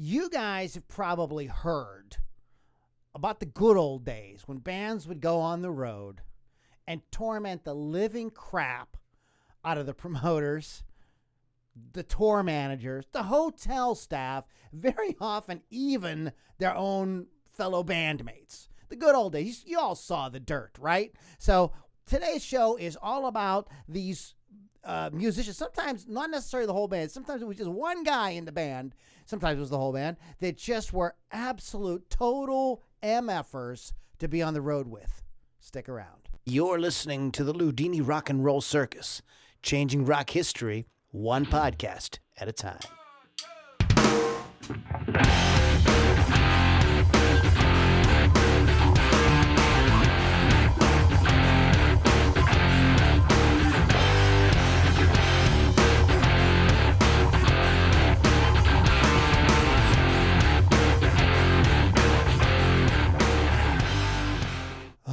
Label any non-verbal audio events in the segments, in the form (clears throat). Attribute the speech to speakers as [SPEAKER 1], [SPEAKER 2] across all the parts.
[SPEAKER 1] You guys have probably heard about the good old days when bands would go on the road and torment the living crap out of the (laughs) promoters the tour managers, the hotel staff, very often even their own fellow bandmates. The good old days. You all saw the dirt, right? So today's show is all about these uh, musicians. Sometimes not necessarily the whole band. Sometimes it was just one guy in the band. Sometimes it was the whole band that just were absolute total MFers to be on the road with. Stick around.
[SPEAKER 2] You're listening to the Loudini Rock and Roll Circus, changing rock history one podcast at a time.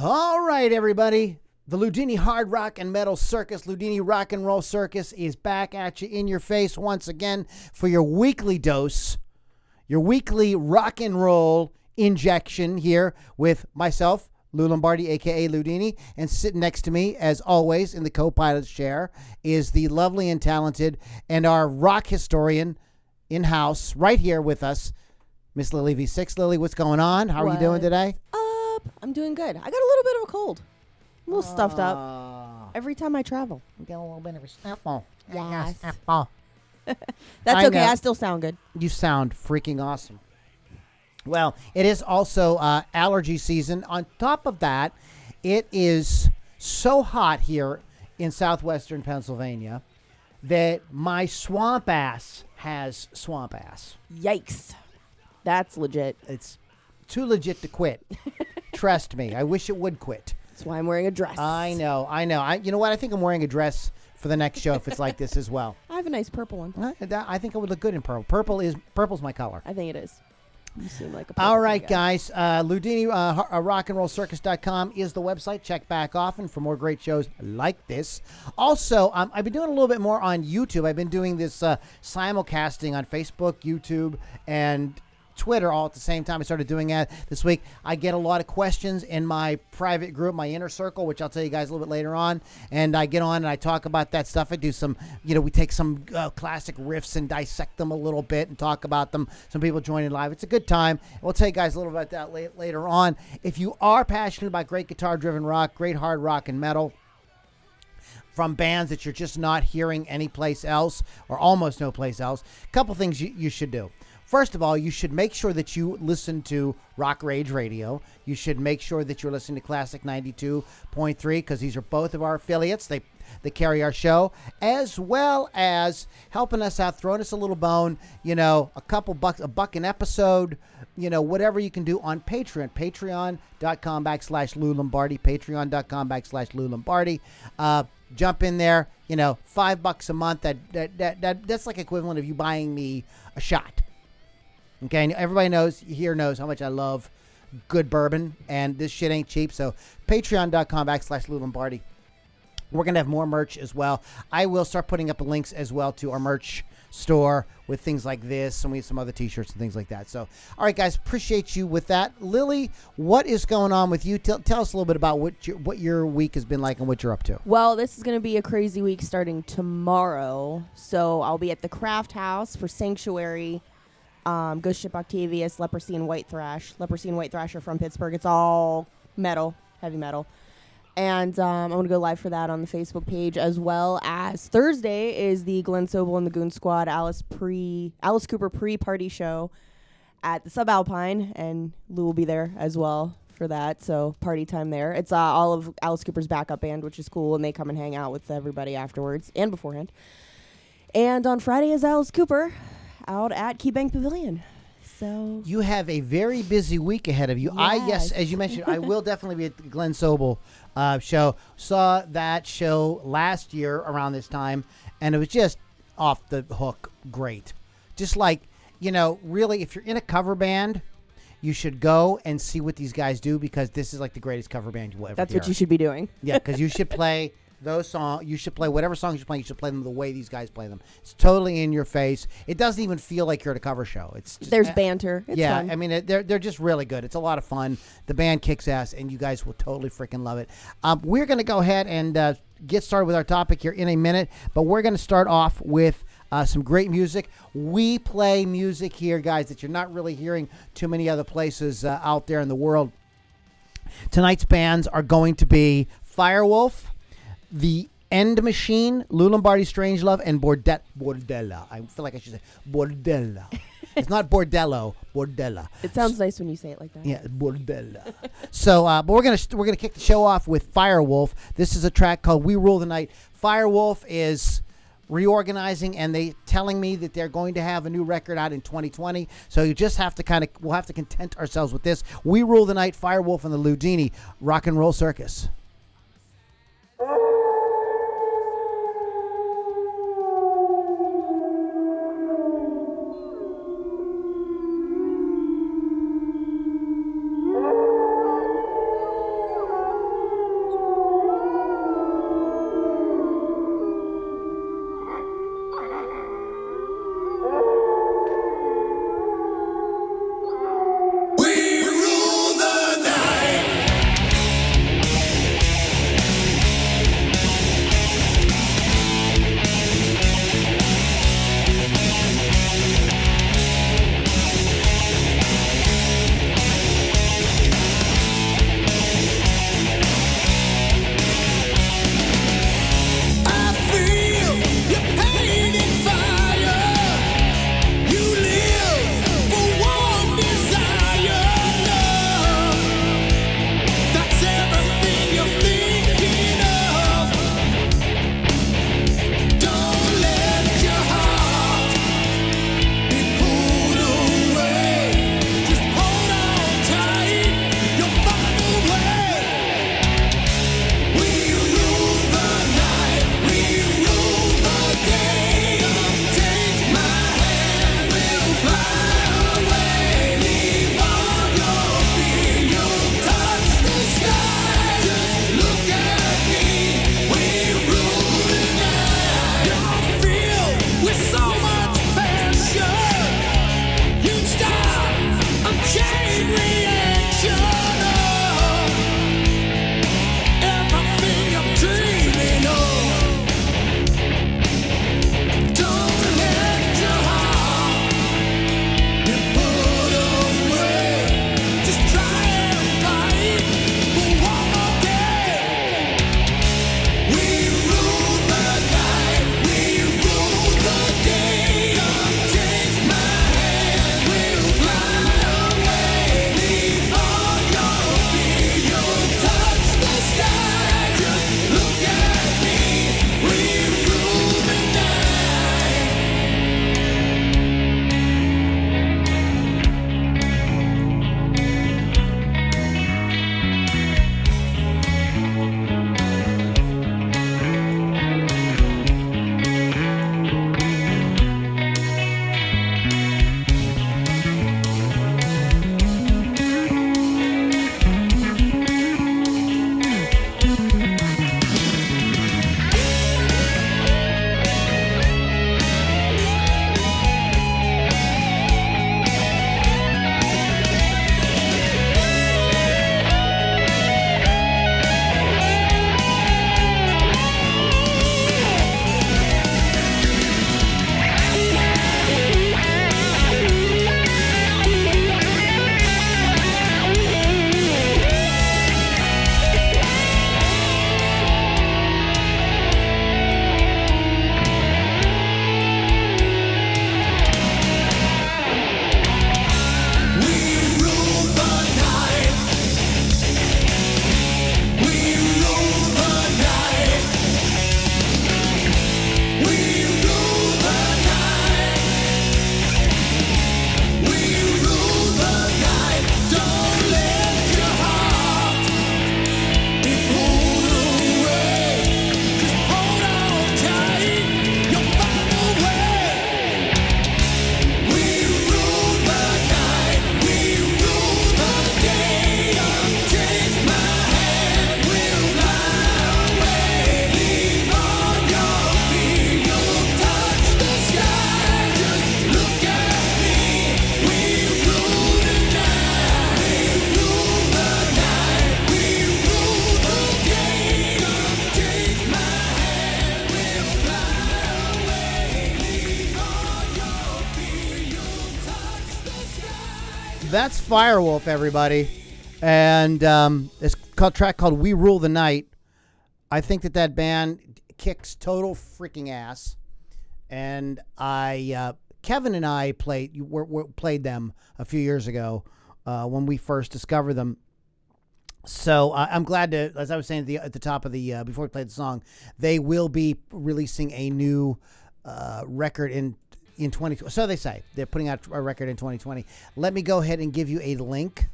[SPEAKER 1] All right, everybody. The Loudini Hard Rock and Metal Circus, Loudini Rock and Roll Circus, is back at you in your face once again for your weekly dose, your weekly rock and roll injection here with myself, Lou Lombardi, aka Loudini, and sitting next to me, as always, in the co-pilot's chair, is the lovely and talented and our rock historian in house, right here with us, Miss Lily V6. Lily, what's going on? How are you doing today?
[SPEAKER 3] Up. I'm doing good. I got a little bit of a cold. I'm a little stuffed up
[SPEAKER 1] Ah,
[SPEAKER 3] every time I travel.
[SPEAKER 1] you get a little bit of a sniffle.
[SPEAKER 3] Yes.
[SPEAKER 1] Sniffle. (laughs)
[SPEAKER 3] That's
[SPEAKER 1] I
[SPEAKER 3] okay.
[SPEAKER 1] know.
[SPEAKER 3] I still sound good.
[SPEAKER 1] You sound freaking awesome. Well, it is also uh, allergy season. On top of that, it is so hot here in southwestern Pennsylvania that my swamp ass has swamp ass.
[SPEAKER 3] Yikes. That's legit.
[SPEAKER 1] It's too legit to quit. (laughs) Trust me. I wish it would quit.
[SPEAKER 3] That's why I'm wearing a dress.
[SPEAKER 1] I know. I know. I, you know what? I think I'm wearing a dress for the next show if it's like this as well. (laughs)
[SPEAKER 3] I have a nice purple one.
[SPEAKER 1] Uh, that- I think I would look good in purple. Purple is purple's my color.
[SPEAKER 3] I think it is. You seem like a
[SPEAKER 1] All right,
[SPEAKER 3] guy.
[SPEAKER 1] guys. Uh, Loudini, uh, ho- uh, rockandrollcircus.com is the website. Check back often for more great shows like this. Also, um, I've been doing a little bit more on YouTube. I've been doing this uh, simulcasting on Facebook, YouTube, and Twitter all at the same time. I started doing that this week. I get a lot of questions in my private group, my inner circle, which I'll tell you guys a little bit later on. And I get on and I talk about that stuff. I do some, you know, we take some uh, classic riffs and dissect them a little bit and talk about them. Some people join in live. It's a good time. We'll tell you guys a little bit about that la- later on. If you are passionate about great guitar driven rock, great hard rock and metal, from bands that you're just not hearing anyplace else or almost no place else. A couple things you, you should do. First of all, you should make sure that you listen to Rock Rage Radio. You should make sure that you're listening to Classic 92.3 because these are both of our affiliates. They they carry our show as well as helping us out, throwing us a little bone. You know, a couple bucks, a buck an episode. You know, whatever you can do on Patreon. Patreon.com backslash Lou Lombardi. Patreon.com backslash Lou Lombardi. Uh, jump in there. You know, five bucks a month. That, that that that that's like equivalent of you buying me a shot. Okay, and everybody knows here knows how much I love good bourbon, and this shit ain't cheap. So patreon.com backslash Lou Lombardi. We're gonna have more merch as well. I will start putting up links as well to our merch store with things like this, and we have some other T-shirts and things like that. So, all right, guys, appreciate you with that. Lily, what is going on with you? Tell, tell us a little bit about what your what your week has been like and what you're up to.
[SPEAKER 3] Well, this is going to be a crazy week starting tomorrow. So I'll be at the Craft House for Sanctuary, um, Ghost Ship Octavius, Leprosy and White Thrash. Leprosy and White Thrash are from Pittsburgh. It's all metal, heavy metal. And um, I'm going to go live for that on the Facebook page as well as Thursday is the Glen Sobel and the Goon Squad Alice pre Alice Cooper pre party show at the Subalpine, and Lou will be there as well for that. So party time there. It's uh, all of Alice Cooper's backup band, which is cool, and they come and hang out with everybody afterwards and beforehand. And on Friday is Alice Cooper out at Key Bank Pavilion. so.
[SPEAKER 1] You have a very busy week ahead of you. I yes,
[SPEAKER 3] Yes.
[SPEAKER 1] as you mentioned, I will (laughs) definitely be at the Glen Sobel uh, show. Saw that show last year around this time, and it was just off the hook great. Just like you know, really, if you're in a cover band, you should go and see what these guys do because this is like the greatest cover band you will ever.
[SPEAKER 3] That's
[SPEAKER 1] hear.
[SPEAKER 3] what you should be doing.
[SPEAKER 1] Yeah, because you should (laughs) play those songs. You should play whatever songs you're playing. You should play them the way these guys play them. It's totally in your face. It doesn't even feel like you're at a cover show. It's just,
[SPEAKER 3] There's banter. It's
[SPEAKER 1] yeah,
[SPEAKER 3] fun.
[SPEAKER 1] I mean it- they're they're just really good. It's a lot of fun. The band kicks ass, and you guys will totally freaking love it. Um, we're gonna go ahead and uh, get started with our topic here in a minute, but we're gonna start off with. Uh, some great music. We play music here, guys, that you're not really hearing too many other places uh, out there in the world. Tonight's bands are going to be Firewolfe, The End Machine, Lou Lombardi Strangelove, and Bordet Bordella. I feel like I should say Bordella. (laughs) it's not Bordello, Bordella.
[SPEAKER 3] it sounds nice when you say it like that.
[SPEAKER 1] Yeah, Bordella. so, uh, but we're gonna we're gonna kick the show off with Firewolfe. This is a track called "We Rule the Night." Firewolfe is reorganizing, and they telling me that they're going to have a new record out in 2020. So you just have to kind of we'll have to content ourselves with this. "We Rule the Night," Firewolfe and the Loudini Rock and Roll Circus. Firewolfe, everybody, and um, it's called track called "We Rule the Night." I think that that band kicks total freaking ass, and I uh, Kevin and I played played them a few years ago uh, when we first discovered them. So uh, I'm glad to, as I was saying at the, at the top of the uh, before we played the song, they will be releasing a new uh, record in in 20. So they say they're putting out a record in 2020. Let me go ahead and give you a link.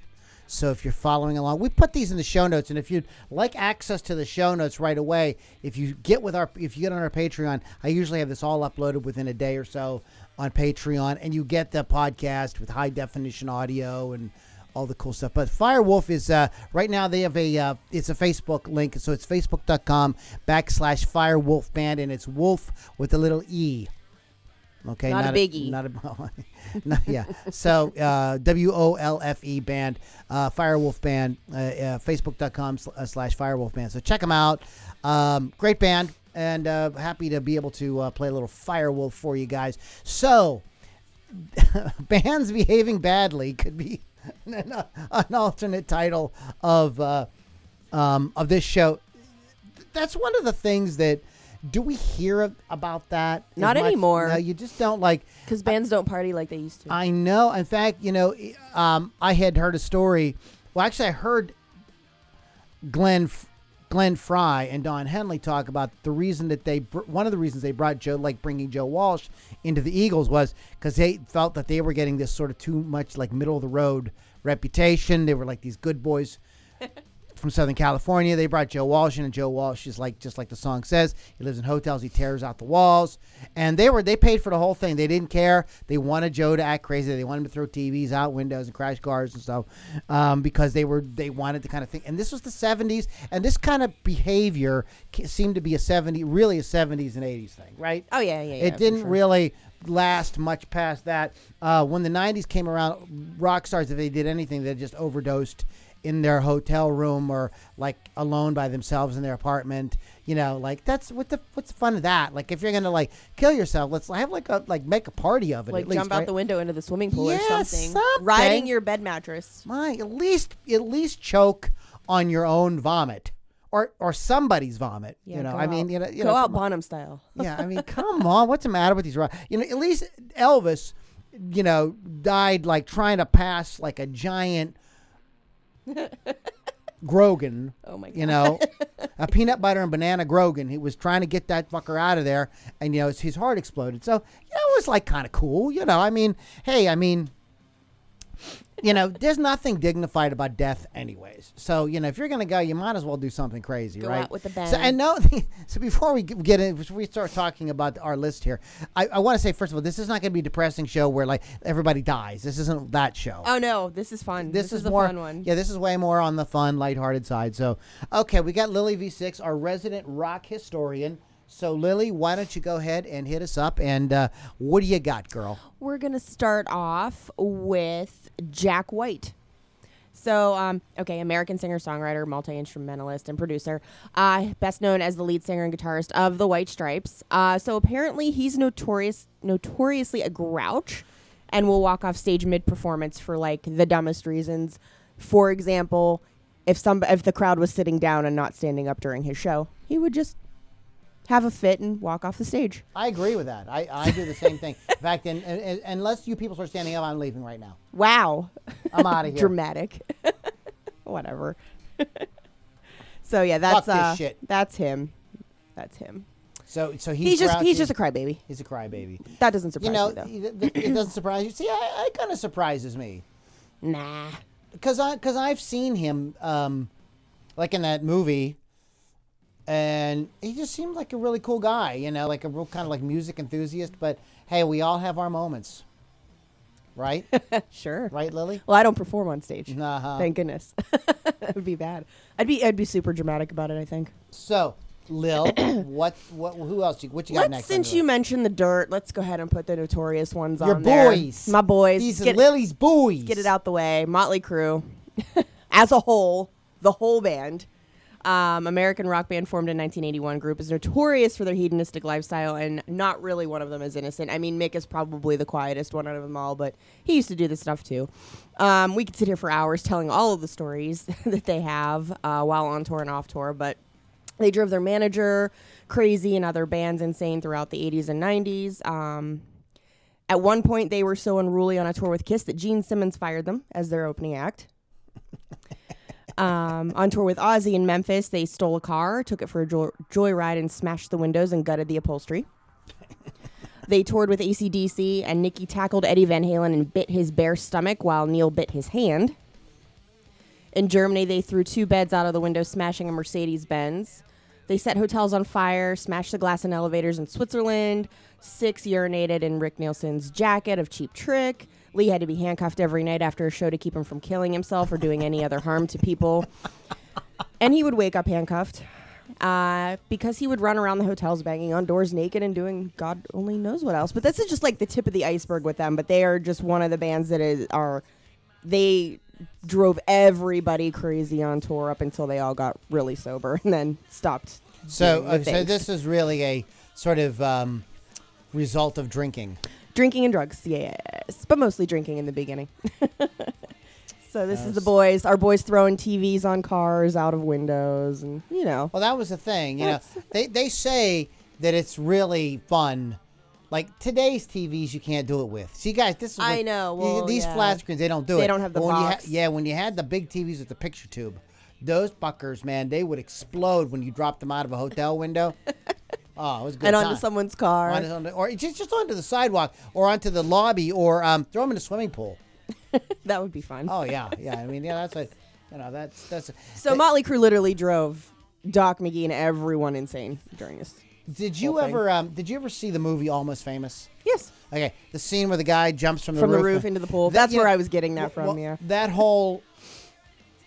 [SPEAKER 1] So if you're following along, we put these in the show notes, and if you'd like access to the show notes right away, if you get with our, if you get on our Patreon, I usually have this all uploaded within a day or so on Patreon, and you get the podcast with high definition audio and all the cool stuff. But Firewolfe is uh, right now they have a uh, it's a Facebook link, so it's facebook.com backslash Firewolfe Band, and it's Wolf with a little e. Okay,
[SPEAKER 3] Not a biggie. E.
[SPEAKER 1] not a (laughs) not, yeah. So uh, W O L F E band, uh, Firewolfe band, uh, uh, Facebook.com uh, slash Firewolfe band. So check them out. Um, great band, and uh, happy to be able to uh, play a little Firewolfe for you guys. So (laughs) bands behaving badly could be (laughs) an, an alternate title of uh, um, of this show. That's one of the things that. Do we hear ab- about that?
[SPEAKER 3] Not
[SPEAKER 1] much?
[SPEAKER 3] anymore.
[SPEAKER 1] No, you just don't like.
[SPEAKER 3] Because bands don't party like they used to.
[SPEAKER 1] I know. In fact, you know, um, I had heard a story. Well, actually, I heard Glenn Glenn Frey and Don Henley talk about the reason that they one of the reasons they brought Joe, like bringing Joe Walsh into the Eagles, was because they felt that they were getting this sort of too much like middle of the road reputation. They were like these good boys from Southern California. They brought Joe Walsh in, and Joe Walsh is like just like the song says. He lives in hotels. He tears out the walls, and they were they paid for the whole thing. They didn't care. They wanted Joe to act crazy. They wanted him to throw TVs out windows and crash cars and stuff um, because they were they wanted to kind of think. And this was the '70s, and this kind of behavior seemed to be a '70 really a '70s and '80s thing, right?
[SPEAKER 3] oh yeah, yeah, yeah.
[SPEAKER 1] it didn't
[SPEAKER 3] sure.
[SPEAKER 1] really last much past that. Uh, when the 90s came around, rock stars, if they did anything, they just overdosed in their hotel room or like alone by themselves in their apartment. You know, like that's what the what's the fun of that? Like if you're gonna like kill yourself, let's have like a like make a party of it.
[SPEAKER 3] like
[SPEAKER 1] at least,
[SPEAKER 3] jump out
[SPEAKER 1] right?
[SPEAKER 3] the window into the swimming pool
[SPEAKER 1] Yeah,
[SPEAKER 3] or something.
[SPEAKER 1] something.
[SPEAKER 3] Riding your bed mattress.
[SPEAKER 1] My, at least at least choke on your own vomit. Or, or somebody's vomit,
[SPEAKER 3] Yeah,
[SPEAKER 1] you know. I mean, you know, you
[SPEAKER 3] go
[SPEAKER 1] know,
[SPEAKER 3] out
[SPEAKER 1] on.
[SPEAKER 3] Bonham style.
[SPEAKER 1] Yeah, I mean, (laughs) come on, what's the matter with these? You know, at least Elvis, you know, died like trying to pass like a giant Grogan. (laughs)
[SPEAKER 3] Oh my god.
[SPEAKER 1] You know, a (laughs) peanut butter and banana Grogan. He was trying to get that fucker out of there, and you know, his- his heart exploded. So you know, it was like kind of cool. You know, I mean, hey, I mean. You know, there's nothing dignified about death, anyways. So you know, if you're gonna go, you might as well do something crazy,
[SPEAKER 3] Go
[SPEAKER 1] right?
[SPEAKER 3] out with a
[SPEAKER 1] So and no, (laughs) so before we get in, before we start talking about our list here, I, I want to say first of all, this is not going to be a depressing show where like everybody dies. This isn't that show.
[SPEAKER 3] Oh no, this is fun.
[SPEAKER 1] this,
[SPEAKER 3] This,
[SPEAKER 1] is,
[SPEAKER 3] a
[SPEAKER 1] more
[SPEAKER 3] fun one.
[SPEAKER 1] Yeah, this is way more on the fun, lighthearted side. So, okay, we got Lily V6, our resident rock historian. So, Lily, why don't you go ahead and hit us up? And uh, what do you got, girl?
[SPEAKER 3] We're gonna start off with Jack White. So, um, okay, American singer, songwriter, multi instrumentalist, and producer. Uh, best known as the lead singer and guitarist of the White Stripes. Uh, so apparently, he's notorious, notoriously a grouch, and will walk off stage mid performance for like the dumbest reasons. For example, if some if the crowd was sitting down and not standing up during his show, he would just have a fit and walk off the stage.
[SPEAKER 1] I agree with that. I, I do the same thing. In fact, and, and, and unless you people start standing up, I'm leaving right now.
[SPEAKER 3] Wow.
[SPEAKER 1] I'm out of (laughs) here.
[SPEAKER 3] dramatic. (laughs) Whatever. (laughs) so yeah, that's uh,
[SPEAKER 1] shit.
[SPEAKER 3] that's him. That's him.
[SPEAKER 1] So, so he's,
[SPEAKER 3] He's, just he's just a crybaby.
[SPEAKER 1] he's a crybaby.
[SPEAKER 3] That doesn't surprise
[SPEAKER 1] You know,
[SPEAKER 3] me though.
[SPEAKER 1] th- th- it doesn't surprise you. See, I, I kind of surprises me.
[SPEAKER 3] Nah.
[SPEAKER 1] because I because I've seen him um, like in that movie, and he just seemed like a really cool guy. You know, like a real kind of like music enthusiast. But hey, we all have our moments, right? (laughs)
[SPEAKER 3] Sure.
[SPEAKER 1] right, Lily?
[SPEAKER 3] Well, I don't perform on stage.
[SPEAKER 1] Uh-huh.
[SPEAKER 3] Thank goodness. (laughs) that would be bad. I'd be I'd be super dramatic about it. I think.
[SPEAKER 1] So, Lil, (coughs) what what who else? You, what you got
[SPEAKER 3] Let's
[SPEAKER 1] next?
[SPEAKER 3] since you mentioned the dirt, let's go ahead and put the notorious ones
[SPEAKER 1] your
[SPEAKER 3] on there.
[SPEAKER 1] Your boys,
[SPEAKER 3] My boys.
[SPEAKER 1] These are
[SPEAKER 3] get,
[SPEAKER 1] Lily's boys.
[SPEAKER 3] get it out the way. Motley Crue, (laughs) as a whole, the whole band. Um, American rock band formed in 1981. Group is notorious for their hedonistic lifestyle, and not really one of them is innocent. I mean, Mick is probably the quietest one out of them all, but he used to do this stuff too. Um, we could sit here for hours telling all of the stories (laughs) that they have uh, while on tour and off tour, but they drove their manager crazy and other bands insane throughout the 80s and 90s. Um, at one point, they were so unruly on a tour with Kiss that Gene Simmons fired them as their opening act. Um, on tour with Ozzy in Memphis, they stole a car, took it for a joy- joyride, and smashed the windows and gutted the upholstery. (laughs) they toured with ACDC, and Nikki tackled Eddie Van Halen and bit his bare stomach while Neil bit his hand. In Germany, they threw two beds out of the window, smashing a Mercedes Benz. They set hotels on fire, smashed the glass in elevators in Switzerland. Sixx urinated in Rick Nielsen's jacket of Cheap Trick. Lee had to be handcuffed every night after a show to keep him from killing himself or doing any other harm to people. And he would wake up handcuffed uh, because he would run around the hotels banging on doors naked and doing God only knows what else. But this is just like the tip of the iceberg with them. But they are just one of the bands that is, are they drove everybody crazy on tour up until they all got really sober and then stopped.
[SPEAKER 1] So, uh, so this is really a sort of um, result of drinking.
[SPEAKER 3] Drinking and drugs, yes, but mostly drinking in the beginning. (laughs) so this is the boys, our boys throwing TVs on cars out of windows, and you know,
[SPEAKER 1] Well, that was the thing. You know, (laughs) they they say that it's really fun. Like today's TVs, you can't do it with. See, guys, this is
[SPEAKER 3] I know, well,
[SPEAKER 1] these
[SPEAKER 3] yeah.
[SPEAKER 1] flat screens, they don't do
[SPEAKER 3] They
[SPEAKER 1] it.
[SPEAKER 3] They don't have the
[SPEAKER 1] when you
[SPEAKER 3] box.
[SPEAKER 1] yeah, when you had the big TVs with the picture tube, those fuckers, man, they would explode when you dropped them out of a hotel window. (laughs) oh, it was a good.
[SPEAKER 3] and onto
[SPEAKER 1] time.
[SPEAKER 3] someone's car.
[SPEAKER 1] On- on or just just onto the sidewalk, or onto the lobby, or um, throw them in the swimming pool. (laughs)
[SPEAKER 3] that would be fun.
[SPEAKER 1] Oh yeah, yeah. I mean, yeah, that's a, you know, that's that's.
[SPEAKER 3] so Motley Crue literally drove Doc McGhee and everyone insane during this.
[SPEAKER 1] Did you ever um, did you ever see the movie Almost Famous?
[SPEAKER 3] Yes,
[SPEAKER 1] Okay, the scene where the guy jumps from the
[SPEAKER 3] from
[SPEAKER 1] roof
[SPEAKER 3] the roof into the pool.
[SPEAKER 1] That-
[SPEAKER 3] That's where
[SPEAKER 1] know,
[SPEAKER 3] I was getting that from.
[SPEAKER 1] well,
[SPEAKER 3] yeah.
[SPEAKER 1] that whole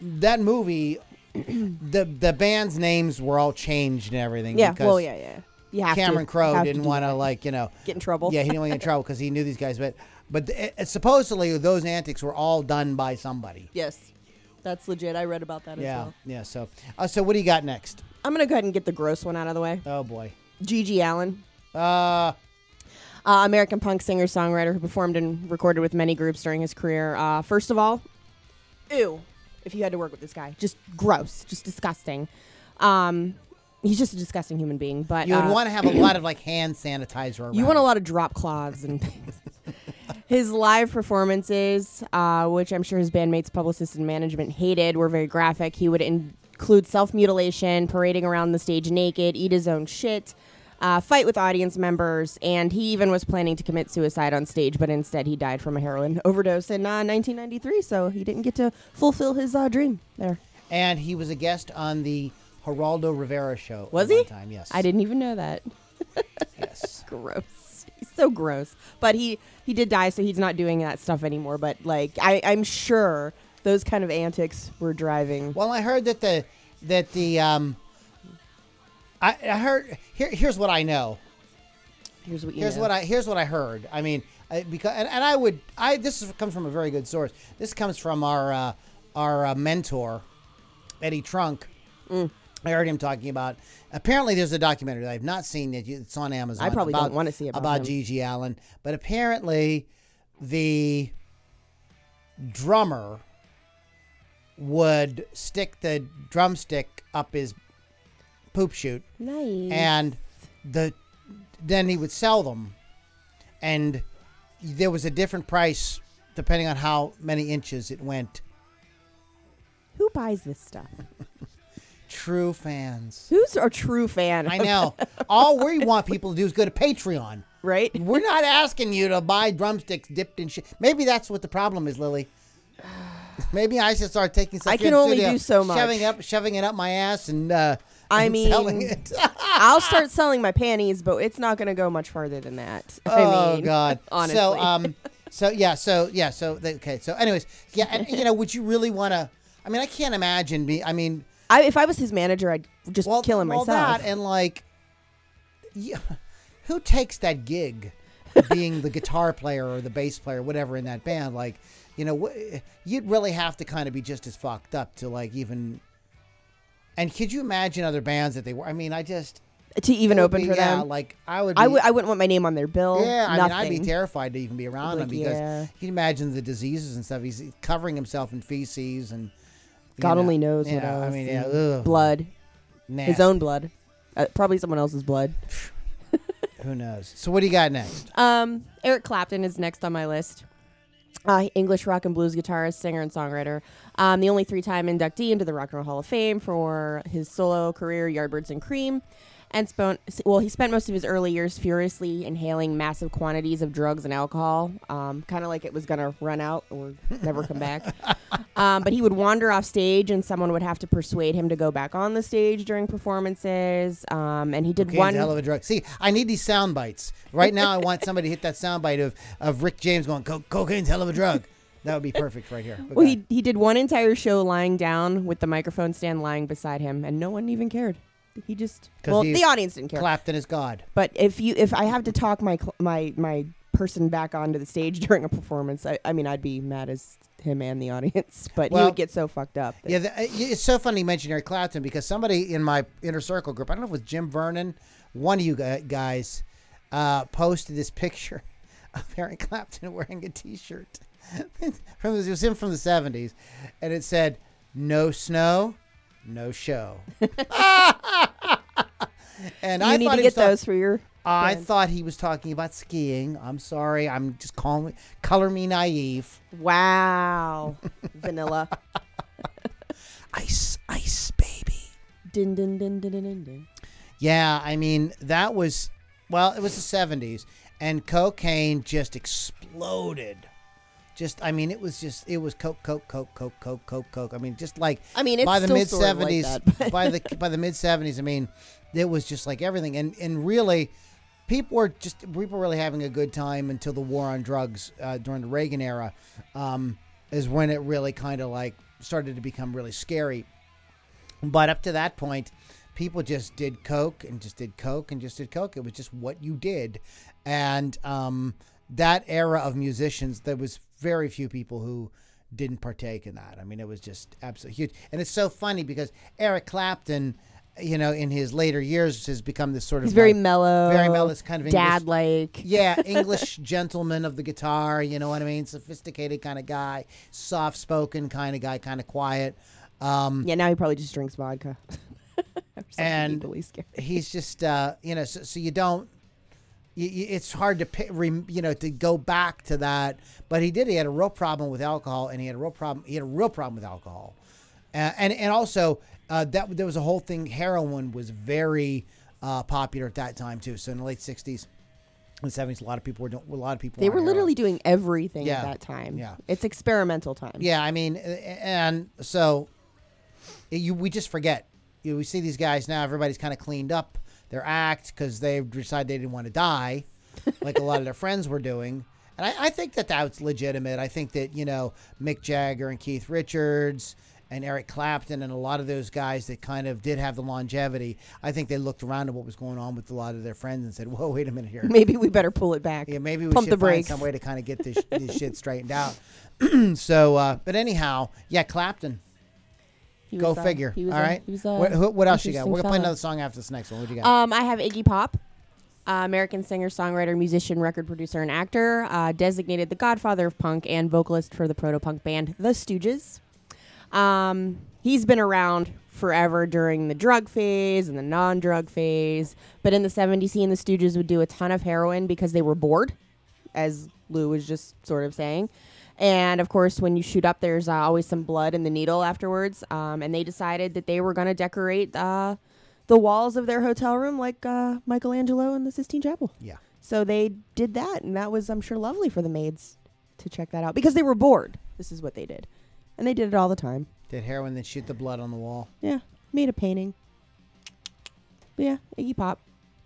[SPEAKER 1] that movie, (clears throat) the the band's names were all changed and everything.
[SPEAKER 3] Yeah.
[SPEAKER 1] because
[SPEAKER 3] Well, yeah, yeah. You have
[SPEAKER 1] Cameron
[SPEAKER 3] to,
[SPEAKER 1] Crowe
[SPEAKER 3] have
[SPEAKER 1] didn't
[SPEAKER 3] do
[SPEAKER 1] want to like you know
[SPEAKER 3] get in trouble.
[SPEAKER 1] yeah he didn't want to get in trouble because he knew these guys, but but it, it- supposedly those antics were all done by somebody.
[SPEAKER 3] yes, that's legit. I read about that as
[SPEAKER 1] Yeah,
[SPEAKER 3] well.
[SPEAKER 1] yeah. So uh, so what do you got next?
[SPEAKER 3] I'm gonna go ahead and get the gross one out of the way.
[SPEAKER 1] Oh boy.
[SPEAKER 3] GG Allin.
[SPEAKER 1] Uh,
[SPEAKER 3] uh, American punk singer songwriter who performed and recorded with many groups during his career. Uh, first of all, ew, if you had to work with this guy, just gross, just disgusting. Um, he's just a disgusting human being. But
[SPEAKER 1] you would
[SPEAKER 3] uh,
[SPEAKER 1] want to have a lot of like hand sanitizer around.
[SPEAKER 3] you want a lot of drop cloths and things. his live performances, uh, which I'm sure his bandmates, publicists, and management hated, were very graphic. He would include self mutilation, parading around the stage naked, eat his own shit. Uh, fight with audience members, and he even was planning to commit suicide on stage, but instead he died from a heroin overdose in uh, 1993. So he didn't get to fulfill his uh, dream there.
[SPEAKER 1] And he was a guest on the Geraldo Rivera show.
[SPEAKER 3] Was he?
[SPEAKER 1] One time, yes.
[SPEAKER 3] I didn't even know that. (laughs)
[SPEAKER 1] Yes. (laughs)
[SPEAKER 3] gross. He's so gross. But he he did die, so he's not doing that stuff anymore. But like I, I'm sure those kind of antics were driving.
[SPEAKER 1] Well, I heard that the that the um. I, I heard here. Here's what I know.
[SPEAKER 3] Here's what you
[SPEAKER 1] Here's
[SPEAKER 3] know.
[SPEAKER 1] what I here's what I heard. I mean, I, because and, and I would I this is, comes from a very good source. This comes from our uh, our uh, mentor, Eddie Trunk.
[SPEAKER 3] Mm.
[SPEAKER 1] I heard him talking about. Apparently, there's a documentary that I've not seen yet. It's on Amazon.
[SPEAKER 3] I probably
[SPEAKER 1] about,
[SPEAKER 3] don't wanna see it about him.
[SPEAKER 1] GG Allin, but apparently, the drummer would stick the drumstick up his poop chute
[SPEAKER 3] nice.
[SPEAKER 1] and the then he would sell them and there was a different price depending on how many inches it went
[SPEAKER 3] who buys this stuff? (laughs)
[SPEAKER 1] true fans
[SPEAKER 3] Who's a true fan?
[SPEAKER 1] i know (laughs) all we want people to do is go to patreon
[SPEAKER 3] right?
[SPEAKER 1] we're not asking you to buy drumsticks dipped in shit maybe that's what the problem is lily maybe i should start taking stuff
[SPEAKER 3] I can only
[SPEAKER 1] studio,
[SPEAKER 3] do so much.
[SPEAKER 1] shoving up shoving it up my ass and uh
[SPEAKER 3] I
[SPEAKER 1] and selling
[SPEAKER 3] mean,
[SPEAKER 1] it (laughs)
[SPEAKER 3] I'll start selling my panties, but it's not going to go much farther than that.
[SPEAKER 1] Oh
[SPEAKER 3] I mean,
[SPEAKER 1] God! (laughs)
[SPEAKER 3] honestly.
[SPEAKER 1] So um, so yeah, so yeah, so okay, so anyways, yeah, and you know, would you really want to? I mean, I can't imagine be. I mean,
[SPEAKER 3] I, if I was his manager, I'd just
[SPEAKER 1] well,
[SPEAKER 3] kill him
[SPEAKER 1] well,
[SPEAKER 3] myself.
[SPEAKER 1] that and like, yeah, (laughs) who takes that gig, (laughs) being the guitar player or the bass player, or whatever in that band? Like, you know, wh- you'd really have to kind of be just as fucked up to like even. And could you imagine other bands that they were? I mean, I just
[SPEAKER 3] to even open
[SPEAKER 1] be-
[SPEAKER 3] for
[SPEAKER 1] yeah,
[SPEAKER 3] them.
[SPEAKER 1] Like I would.
[SPEAKER 3] I
[SPEAKER 1] be-
[SPEAKER 3] would. I wouldn't want my name on their bill.
[SPEAKER 1] Yeah, I
[SPEAKER 3] Nothing.
[SPEAKER 1] mean, I'd be terrified to even be around him
[SPEAKER 3] Like,
[SPEAKER 1] because
[SPEAKER 3] yeah.
[SPEAKER 1] you can imagine the diseases and stuff. He's covering himself in feces and. You
[SPEAKER 3] God
[SPEAKER 1] know,
[SPEAKER 3] only knows what
[SPEAKER 1] yeah, I mean, yeah,
[SPEAKER 3] and
[SPEAKER 1] ugh,
[SPEAKER 3] blood, his own blood, uh, probably someone else's blood. (laughs)
[SPEAKER 1] Who knows? So what do you got next?
[SPEAKER 3] Um, Eric Clapton is next on my list. Uh, English rock and blues guitarist, singer, and songwriter. Um, the only three-time inductee into the Rock and Roll Hall of Fame for his solo career, Yardbirds and Cream. And spent, well, he spent most of his early years furiously inhaling massive quantities of drugs and alcohol, um, kind of like it was going to run out or never come back. (laughs) Um, but he would wander off stage, and someone would have to persuade him to go back on the stage during performances. Um, and he did
[SPEAKER 1] Cocaine's
[SPEAKER 3] one.
[SPEAKER 1] hell of a drug. See, I need these sound bites right now. I want somebody to hit that sound bite of of Rick James going, "Cocaine's hell of a drug." That would be perfect right here. But
[SPEAKER 3] Well, he, he did one entire show lying down with the microphone stand lying beside him, and no one even cared. He just well,
[SPEAKER 1] he-
[SPEAKER 3] the audience didn't care.
[SPEAKER 1] Clapton is God.
[SPEAKER 3] But if you if I have to talk my cl- my my person back onto the stage (laughs) during a performance, I, I mean I'd be mad as him and the audience. (laughs) But he would get so fucked up.
[SPEAKER 1] Yeah, the, uh, it's so funny you mention Eric Clapton because somebody in my inner circle group, I don't know if it was Jim Vernon, one of you guys, uh, posted this (laughs) picture of Eric Clapton wearing a T-shirt. from it was him from the '70s, and it said, "No snow, no show." (laughs) and
[SPEAKER 3] you
[SPEAKER 1] I
[SPEAKER 3] need
[SPEAKER 1] thought
[SPEAKER 3] to
[SPEAKER 1] he was
[SPEAKER 3] get
[SPEAKER 1] talk-
[SPEAKER 3] those for your.
[SPEAKER 1] I thought he was talking about skiing. I'm sorry. I'm just calling color me naive.
[SPEAKER 3] Wow, (laughs) vanilla. (laughs)
[SPEAKER 1] Ice, ice, baby.
[SPEAKER 3] din, din, din, din, din, din.
[SPEAKER 1] Yeah, I mean that was well, it was the seventies, and cocaine just exploded. Just, I mean, it was just, it was coke, coke, coke, coke, coke, coke, coke. I mean, just like
[SPEAKER 3] I mean, it's
[SPEAKER 1] by the
[SPEAKER 3] still
[SPEAKER 1] mid
[SPEAKER 3] sort of like
[SPEAKER 1] seventies,
[SPEAKER 3] that,
[SPEAKER 1] by the (laughs) by the mid seventies, I mean, it was just like everything, and and really, people were just people were really having a good time until the war on drugs uh, during the Reagan era, um, is when it really kind of like started to become really scary. But up to that point, people just did coke and just did coke and just did coke. It was just what you did, and um, that era of musicians, there was very few people who didn't partake in that. I mean, it was just absolutely huge, and it's so funny because Eric Clapton, you know, in his later years, has become this sort of
[SPEAKER 3] He's very
[SPEAKER 1] like-
[SPEAKER 3] mellow,
[SPEAKER 1] very mellow, this kind of
[SPEAKER 3] dad like.
[SPEAKER 1] yeah, (laughs) English gentleman of the guitar, you know what I mean? Sophisticated kind of guy, soft spoken kind of guy, kind of quiet. Um,
[SPEAKER 3] Yeah, now he probably just drinks vodka. (laughs)
[SPEAKER 1] And- he's just, uh, you know, so, so you don't. It's hard to you know to go back to that, but he did. He had a real problem with alcohol, and he had a real problem. He had a real problem with alcohol, uh, and and also uh, that there was a whole thing. Heroin was very uh, popular at that time too. So in the late '60s and '70s, a lot of people were doing. A lot of people
[SPEAKER 3] They were
[SPEAKER 1] heroin.
[SPEAKER 3] literally doing everything
[SPEAKER 1] Yeah,
[SPEAKER 3] at that time.
[SPEAKER 1] yeah.
[SPEAKER 3] It's experimental time.
[SPEAKER 1] Yeah, I mean, and so you we just forget. You know, we see these guys now. Everybody's kind of cleaned up their act because they decided they didn't want to die, like a lot of their (laughs) friends were doing. And I, I think that that's legitimate. I think that you know Mick Jagger and Keith Richards and Eric Clapton and a lot of those guys that kind of did have the longevity. I think they looked around at what was going on with a lot of their friends and said, "Whoa, wait a minute here."
[SPEAKER 3] Maybe we better pull it back.
[SPEAKER 1] Yeah, maybe we
[SPEAKER 3] Pump
[SPEAKER 1] should
[SPEAKER 3] the
[SPEAKER 1] find
[SPEAKER 3] brakes.
[SPEAKER 1] some way to kind of get this, this shit straightened out. (clears throat) so, uh, but anyhow, yeah, Clapton.
[SPEAKER 3] He
[SPEAKER 1] Go
[SPEAKER 3] was, uh,
[SPEAKER 1] figure.
[SPEAKER 3] he was
[SPEAKER 1] All right.
[SPEAKER 3] he was
[SPEAKER 1] what, who- what else you got?
[SPEAKER 3] interesting
[SPEAKER 1] We're gonna play
[SPEAKER 3] fella.
[SPEAKER 1] another song after this next one. What do you got?
[SPEAKER 3] Um, I have Iggy Pop, uh, American singer, songwriter, musician, record producer, and actor. Uh, designated the godfather of punk and vocalist for the proto punk band The Stooges. Um, he's been around forever during the drug phase and the non drug phase. But in the 70s, he and the Stooges would do a ton of heroin because they were bored, as Lou was just sort of saying. And of course, when you shoot up, there's uh, always some blood in the needle afterwards. Um, and they decided that they were going to decorate uh, the walls of their hotel room like uh, Michelangelo in the Sistine Chapel.
[SPEAKER 1] yeah.
[SPEAKER 3] So they did that, and that was, I'm sure, lovely for the maids to check that out because they were bored. This is what they did, and they did it all the time.
[SPEAKER 1] Did heroin then shoot the blood on the wall?
[SPEAKER 3] Yeah, made a painting. But yeah, Iggy Pop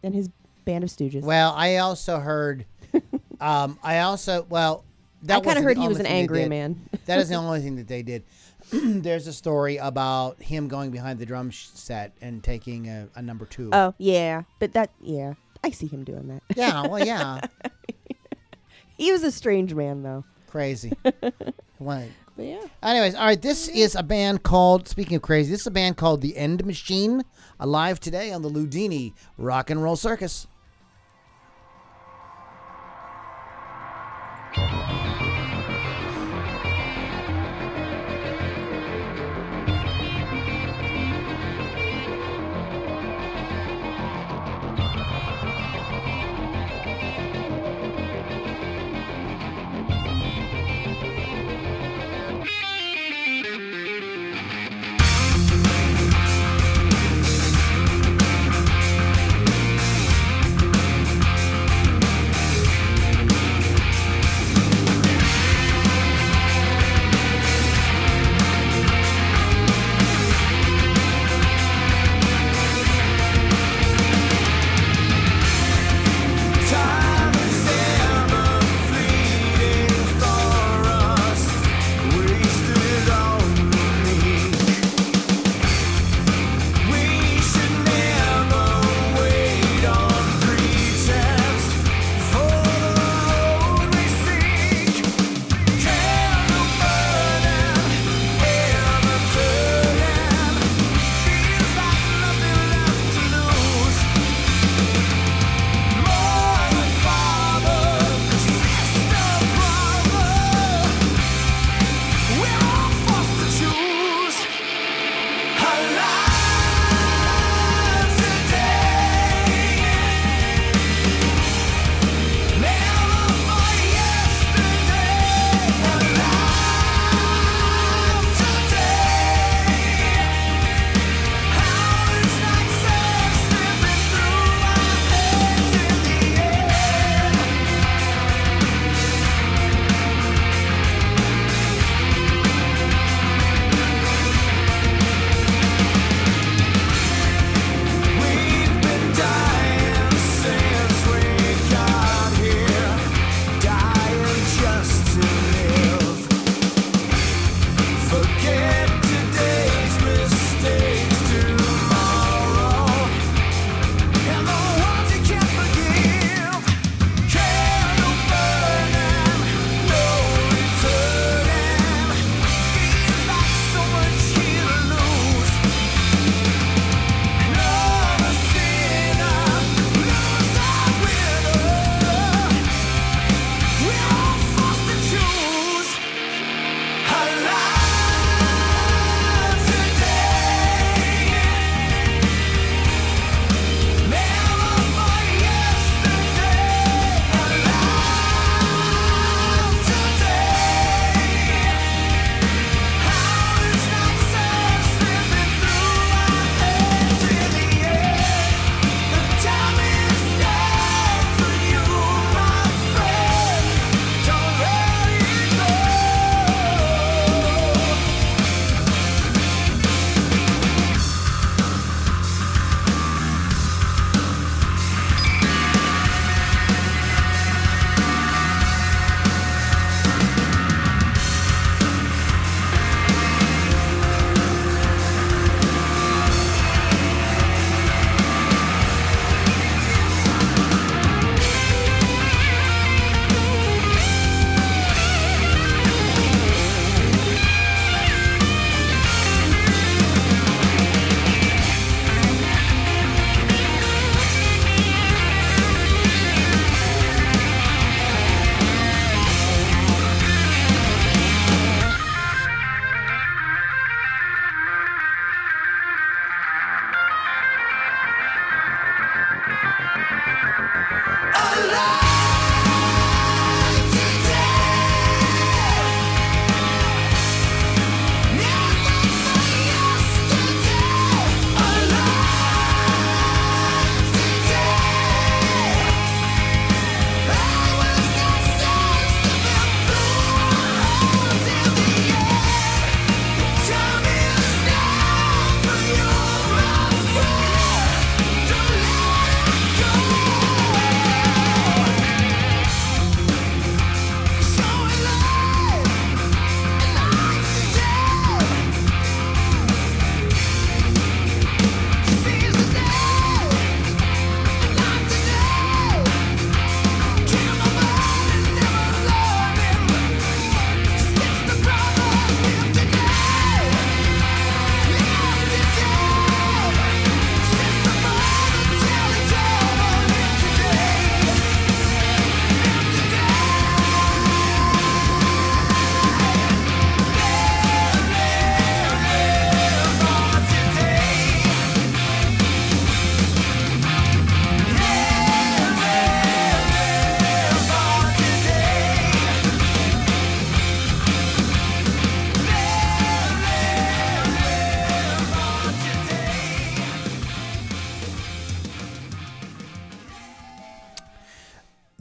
[SPEAKER 3] and his band of Stooges.
[SPEAKER 1] Well, I also heard. (laughs) um, I also well.
[SPEAKER 3] I kind of heard he was an angry man. (laughs)
[SPEAKER 1] that is the (laughs) only thing that they did. (clears throat) There's a story about him going behind the drum set and taking a, a number two.
[SPEAKER 3] oh yeah, but that yeah, I see him doing that.
[SPEAKER 1] yeah, well, yeah, (laughs)
[SPEAKER 3] He was a strange man though.
[SPEAKER 1] crazy. What?
[SPEAKER 3] But yeah,
[SPEAKER 1] Anyways, all right. This is a band called. Speaking of crazy, this is a band called the End Machine. Alive today on the Loudini Rock and Roll Circus.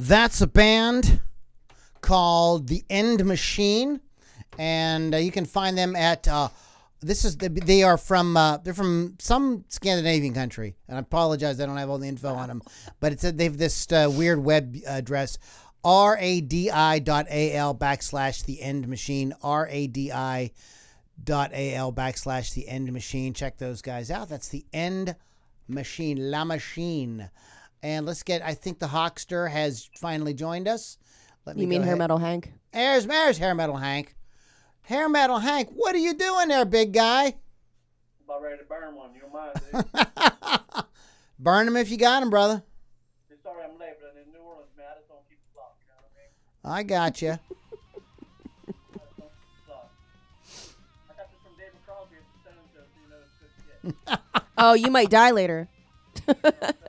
[SPEAKER 1] That's a band called The End Machine, and uh, you can find them at. Uh, this is the, they are from uh, they're from some Scandinavian country, and I apologize I don't have all the info on them, but it's a, they've this uh, weird web address radi dot al backslash the end machine radi dot al backslash the end machine. Check those guys out. That's the end machine, la machine. And let's get. I think the Hawkster has finally joined us. Let
[SPEAKER 3] You mean
[SPEAKER 1] go
[SPEAKER 3] hair
[SPEAKER 1] ahead.
[SPEAKER 3] metal Hank?
[SPEAKER 1] There's, there's hair metal Hank. Hair metal Hank, what are you doing there, big guy?
[SPEAKER 4] About ready to burn one. You don't mind, dude? (laughs)
[SPEAKER 1] Burn him if you got him, brother.
[SPEAKER 4] Sorry I'm late, but in New Orleans, man. I just don't keep the clock. You know what I mean?
[SPEAKER 1] I got you. (laughs)
[SPEAKER 4] I just don't keep the (laughs)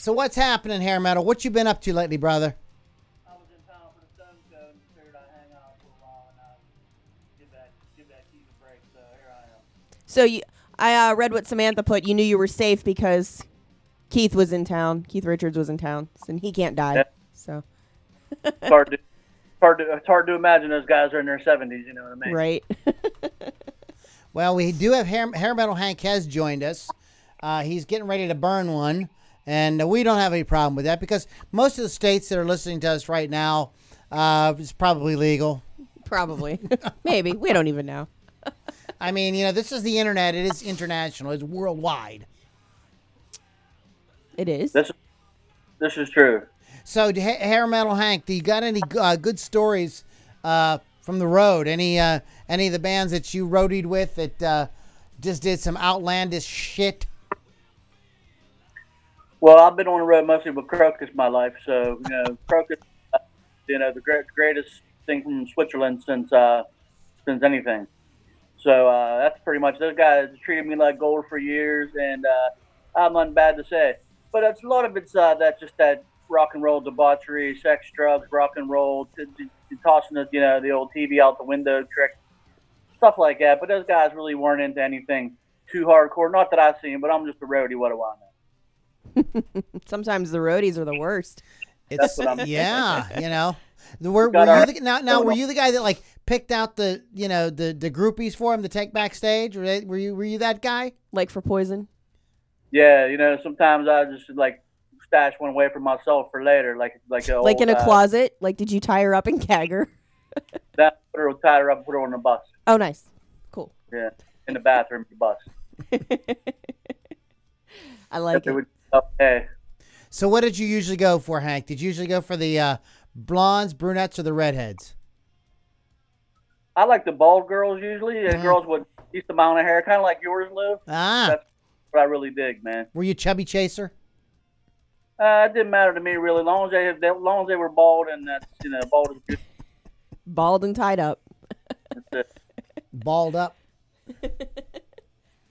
[SPEAKER 4] So
[SPEAKER 1] what's happening, hair metal? What you been up to lately, brother?
[SPEAKER 4] I was in town for the Stones show and figured I'd hang out for a while and uh, give that give that Keith a break. So here I am.
[SPEAKER 3] So you, I uh, read what Samantha put. You knew you were safe because Keith was in town. Keith Richards was in town, and he can't die.
[SPEAKER 4] Yeah.
[SPEAKER 3] So
[SPEAKER 4] It's hard to hard to it's hard to imagine those guys are in their 70s. You know what I mean?
[SPEAKER 3] right. (laughs)
[SPEAKER 1] Well, we do have hair, hair metal Hank has joined us. Uh, he's getting ready to burn one, and uh, we don't have any problem with that because most of the states that are listening to us right now, uh, it's probably legal.
[SPEAKER 3] Probably. (laughs) Maybe. We don't even know. (laughs)
[SPEAKER 1] I mean, you know, this is the internet. It is international. It's worldwide.
[SPEAKER 3] It is.
[SPEAKER 4] This this is true.
[SPEAKER 1] So, Ha- hair metal Hank, do you got any uh, good stories uh, from the road? Any uh, any of the bands that you roadied with that uh, just did some outlandish shit?
[SPEAKER 4] Well, I've been on the road mostly with Krokus my life, so you know, Krokus, you know, the great, greatest thing from Switzerland since uh, since anything. So uh, that's pretty much those guys treated me like gold for years, and uh, I'm nothing bad to say. But it's a lot of it's uh, that just that rock and roll debauchery, sex, drugs, rock and roll, t- t- t- tossing the you know the old TV out the window trick, stuff like that. But those guys really weren't into anything too hardcore. Not that I've seen, but I'm just a roadie. What do I know? (laughs)
[SPEAKER 3] Sometimes the roadies are the worst.
[SPEAKER 1] It's
[SPEAKER 4] what I'm- (laughs)
[SPEAKER 1] yeah, you know. The, were,
[SPEAKER 4] Got
[SPEAKER 1] were you
[SPEAKER 4] our-
[SPEAKER 1] the, now? Now, were you the guy that like picked out the you know the the groupies for him to take backstage? Were, they, were you were you that guy?
[SPEAKER 3] Like for poison.
[SPEAKER 4] Yeah, you know, sometimes I just like stash one away for myself for later, like like a
[SPEAKER 3] like
[SPEAKER 4] old,
[SPEAKER 3] in a
[SPEAKER 4] uh,
[SPEAKER 3] closet. Like, did you tie her up and gag her? (laughs)
[SPEAKER 4] That put her, tie her up, put her on the bus.
[SPEAKER 3] Oh, nice. Cool.
[SPEAKER 4] Yeah, in the bathroom, the bus.
[SPEAKER 3] I like
[SPEAKER 4] They
[SPEAKER 3] it.
[SPEAKER 4] would, hey,
[SPEAKER 1] So, what did you usually go for, Hank? Did you usually go for the uh, blondes, brunettes, or the redheads?
[SPEAKER 4] I like the bald girls usually, and
[SPEAKER 1] Mm.
[SPEAKER 4] girls with decent amount of hair, kind of like yours, Lou.
[SPEAKER 1] Ah,
[SPEAKER 4] That's what I really dig, man.
[SPEAKER 1] were you chubby chaser?
[SPEAKER 4] Uh, it didn't matter to me really, long as they, as long as they were bald, and that's you know, bald is (laughs) good.
[SPEAKER 3] Bald and tied up.
[SPEAKER 4] That's.
[SPEAKER 1] Balled up. (laughs)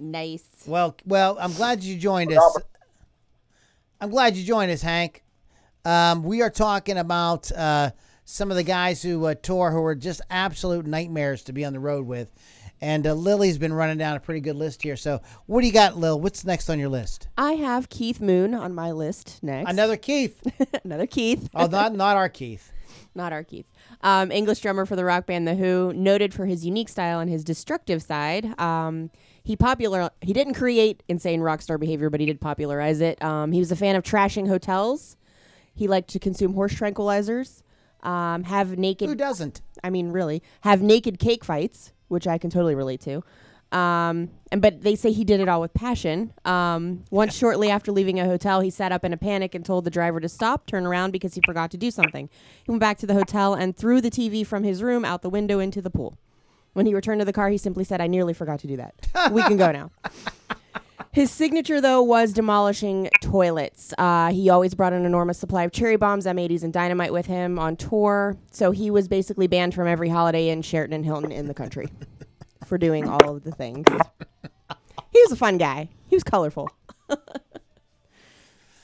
[SPEAKER 3] Nice.
[SPEAKER 1] Well, well, I'm glad you joined us. I'm glad you joined us, Hank. Um, we are talking about uh, some of the guys who uh, tour who are just absolute nightmares to be on the road with. And uh, Lily's been running down a pretty good list here. So, what do you got, Lil? What's next on your list?
[SPEAKER 3] I have Keith Moon on my list next.
[SPEAKER 1] Another Keith. (laughs)
[SPEAKER 3] Another Keith.
[SPEAKER 1] Oh, not not our Keith. (laughs)
[SPEAKER 3] Not our Keith. Um, English drummer for the rock band The Who, noted for his unique style and his destructive side. Um, he popular he didn't create insane rock star behavior, but he did popularize it. Um, he was a fan of trashing hotels. He liked to consume horse tranquilizers, um, have naked
[SPEAKER 1] Who doesn't?
[SPEAKER 3] I mean, really, have naked cake fights, which I can totally relate to. Um, and but they say he did it all with passion. Um, once shortly after leaving a hotel, he sat up in a panic and told the driver to stop, turn around because he forgot to do something. He went back to the hotel and threw the TV from his room out the window into the pool. When he returned to the car, he simply said, "I nearly forgot to do that. we can go now." (laughs) His signature, though, was demolishing toilets. Uh, he always brought an enormous supply of cherry bombs, M80s, and dynamite with him on tour. So he was basically banned from every Holiday Inn, Sheraton, and Hilton in the country for doing all of the things. He was a fun guy. He was colorful. (laughs)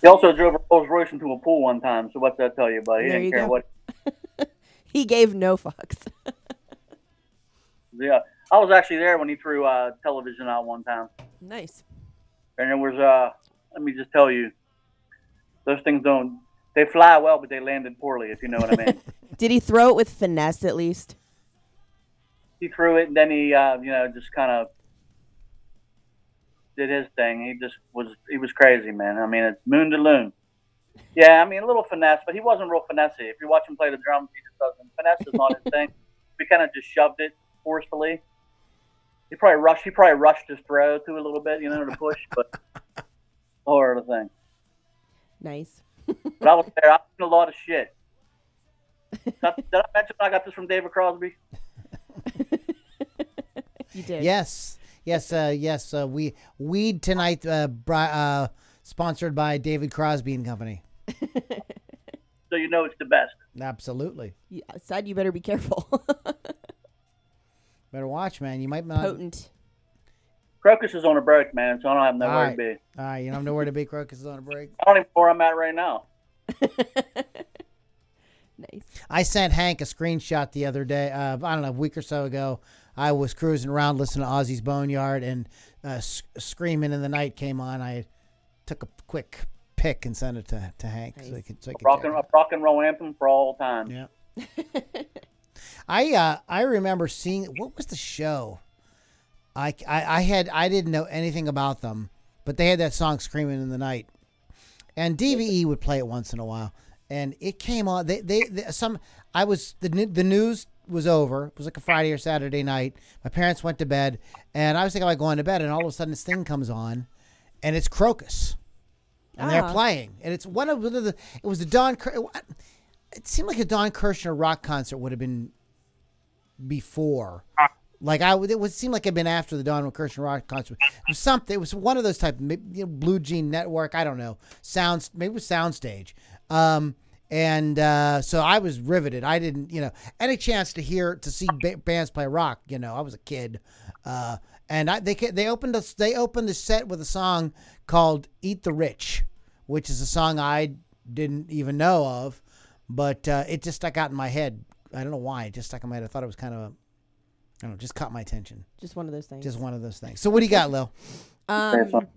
[SPEAKER 4] He also drove a Rolls Royce into a pool one time. So what's that tell you, buddy? He
[SPEAKER 3] There
[SPEAKER 4] didn't
[SPEAKER 3] you
[SPEAKER 4] care
[SPEAKER 3] go.
[SPEAKER 4] what. (laughs)
[SPEAKER 3] He gave no fucks.
[SPEAKER 4] Yeah, I was actually there when he threw uh, television out one time.
[SPEAKER 3] nice.
[SPEAKER 4] and it was uh, let me just tell you, those things don't. They fly well, but they landed poorly. If you know what I mean. (laughs)
[SPEAKER 3] Did he throw it with finesse at least?
[SPEAKER 4] he threw it, and then he, uh, you know, just kind of did his thing. He just was, he was crazy, man. I mean, it's moon to loon. Yeah, I mean, a little finesse, but he wasn't real finessey. If you watch him play the drums, he just doesn't. Finesse is not his thing. We kind of just shoved it forcefully. He probably rushed. He probably rushed his throw to a little bit, you know, to push, (laughs) but or the thing.
[SPEAKER 3] Nice.
[SPEAKER 4] But I was there. I seen a lot of shit. (laughs) Did I did I mention I got this from David Crosby?
[SPEAKER 3] You did.
[SPEAKER 1] Yes, yes, uh, yes. Uh, we weed tonight, uh, bri- uh, sponsored by David Crosby and Company. (laughs)
[SPEAKER 4] So you know it's the best.
[SPEAKER 1] Absolutely.
[SPEAKER 3] You, said you better be careful.
[SPEAKER 1] Better watch, man. You might not.
[SPEAKER 3] Potent.
[SPEAKER 4] Krokus is on a break, man, so I don't have nowhere
[SPEAKER 1] All right.
[SPEAKER 4] to be.
[SPEAKER 1] All right, you don't know where to be. Krokus is on a break.
[SPEAKER 4] I don't even know where I'm at right now. (laughs)
[SPEAKER 3] Nice.
[SPEAKER 1] I sent Hank a screenshot the other day. Uh, I don't know, a week or so ago. I was cruising around listening to Ozzy's Boneyard, and uh, s- "Screaming in the Night" came on. I took a quick pic and sent it to, to Hank so he could. So he could
[SPEAKER 4] Rock
[SPEAKER 1] check
[SPEAKER 4] and,
[SPEAKER 1] it.
[SPEAKER 4] a rock and roll anthem for all time.
[SPEAKER 1] Yeah. (laughs) I uh I remember seeing what was the show? I, I I had I didn't know anything about them, but they had that song "Screaming in the Night," and DVE would play it once in a while, and it came on. They they, they some I was the the news was over. It was like a Friday or Saturday night. My parents went to bed, and I was thinking about going to bed, and all of a sudden this thing comes on, and it's Krokus, and they're
[SPEAKER 3] Ah.
[SPEAKER 1] playing, and it's one of the it was the Don. It seemed like a Don Kirshner rock concert would have been before. Like I would, it would seem like it'd been after the Don Kirshner rock concert. It was something. It was one of those type, maybe, you know, Blue Jean Network. I don't know. Sounds maybe it was Soundstage. Um, and uh, so I was riveted. I didn't, you know, any chance to hear to see ba- bands play rock. You know, I was a kid, uh, and I, they they opened us. They opened the set with a song called "Eat the Rich," which is a song I didn't even know of, but uh, it just stuck out in my head. I don't know why. It just stuck in my head. I thought it was kind of, a, I don't know, just caught my attention.
[SPEAKER 3] Just one of those things.
[SPEAKER 1] Just one of those things. So what do you got, Lil? (laughs)
[SPEAKER 3] um.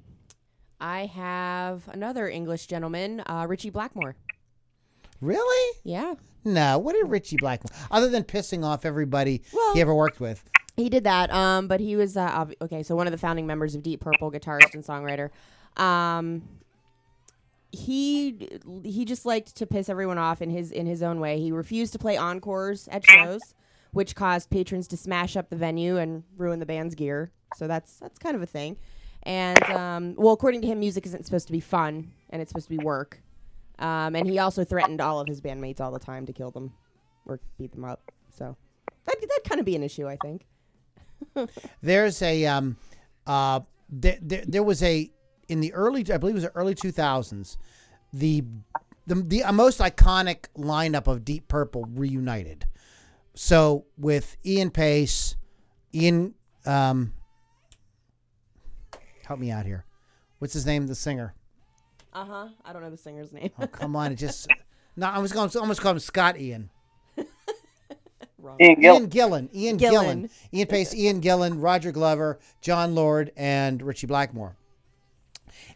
[SPEAKER 3] I have another English gentleman, uh, Ritchie Blackmore.
[SPEAKER 1] Really?
[SPEAKER 3] Yeah.
[SPEAKER 1] No. What did Ritchie Blackmore, other than pissing off everybody
[SPEAKER 3] Well-
[SPEAKER 1] he ever worked with?
[SPEAKER 3] He did that, um, but he was uh, ob- okay. So one of the founding members of Deep Purple, guitarist and songwriter. Um, he he just liked to piss everyone off in his in his own way. He refused to play encores at shows, which caused patrons to smash up the venue and ruin the band's gear. So that's that's kind of a thing. And um, well, according to him, music isn't supposed to be fun, and it's supposed to be work. Um, and he also threatened all of his bandmates all the time to kill them or beat them up. So that that kind of be an issue, I think. (laughs)
[SPEAKER 1] There's a um, uh, there, there, there was a in the early, I believe it was the early 2000s, the the the uh, most iconic lineup of Deep Purple reunited. So with Ian Paice, Ian, um, help me out here. What's his name? The singer.
[SPEAKER 3] Uh huh. I don't know the singer's name.
[SPEAKER 1] Oh, come on, it just (laughs) no. I was going to almost call him Scott Ian. (laughs)
[SPEAKER 3] Wrong.
[SPEAKER 4] Ian Gill.
[SPEAKER 1] Ian Gillan, Ian
[SPEAKER 3] Gillan.
[SPEAKER 1] Gillan, Ian Paice, Ian Gillan, Roger Glover, Jon Lord, and Ritchie Blackmore.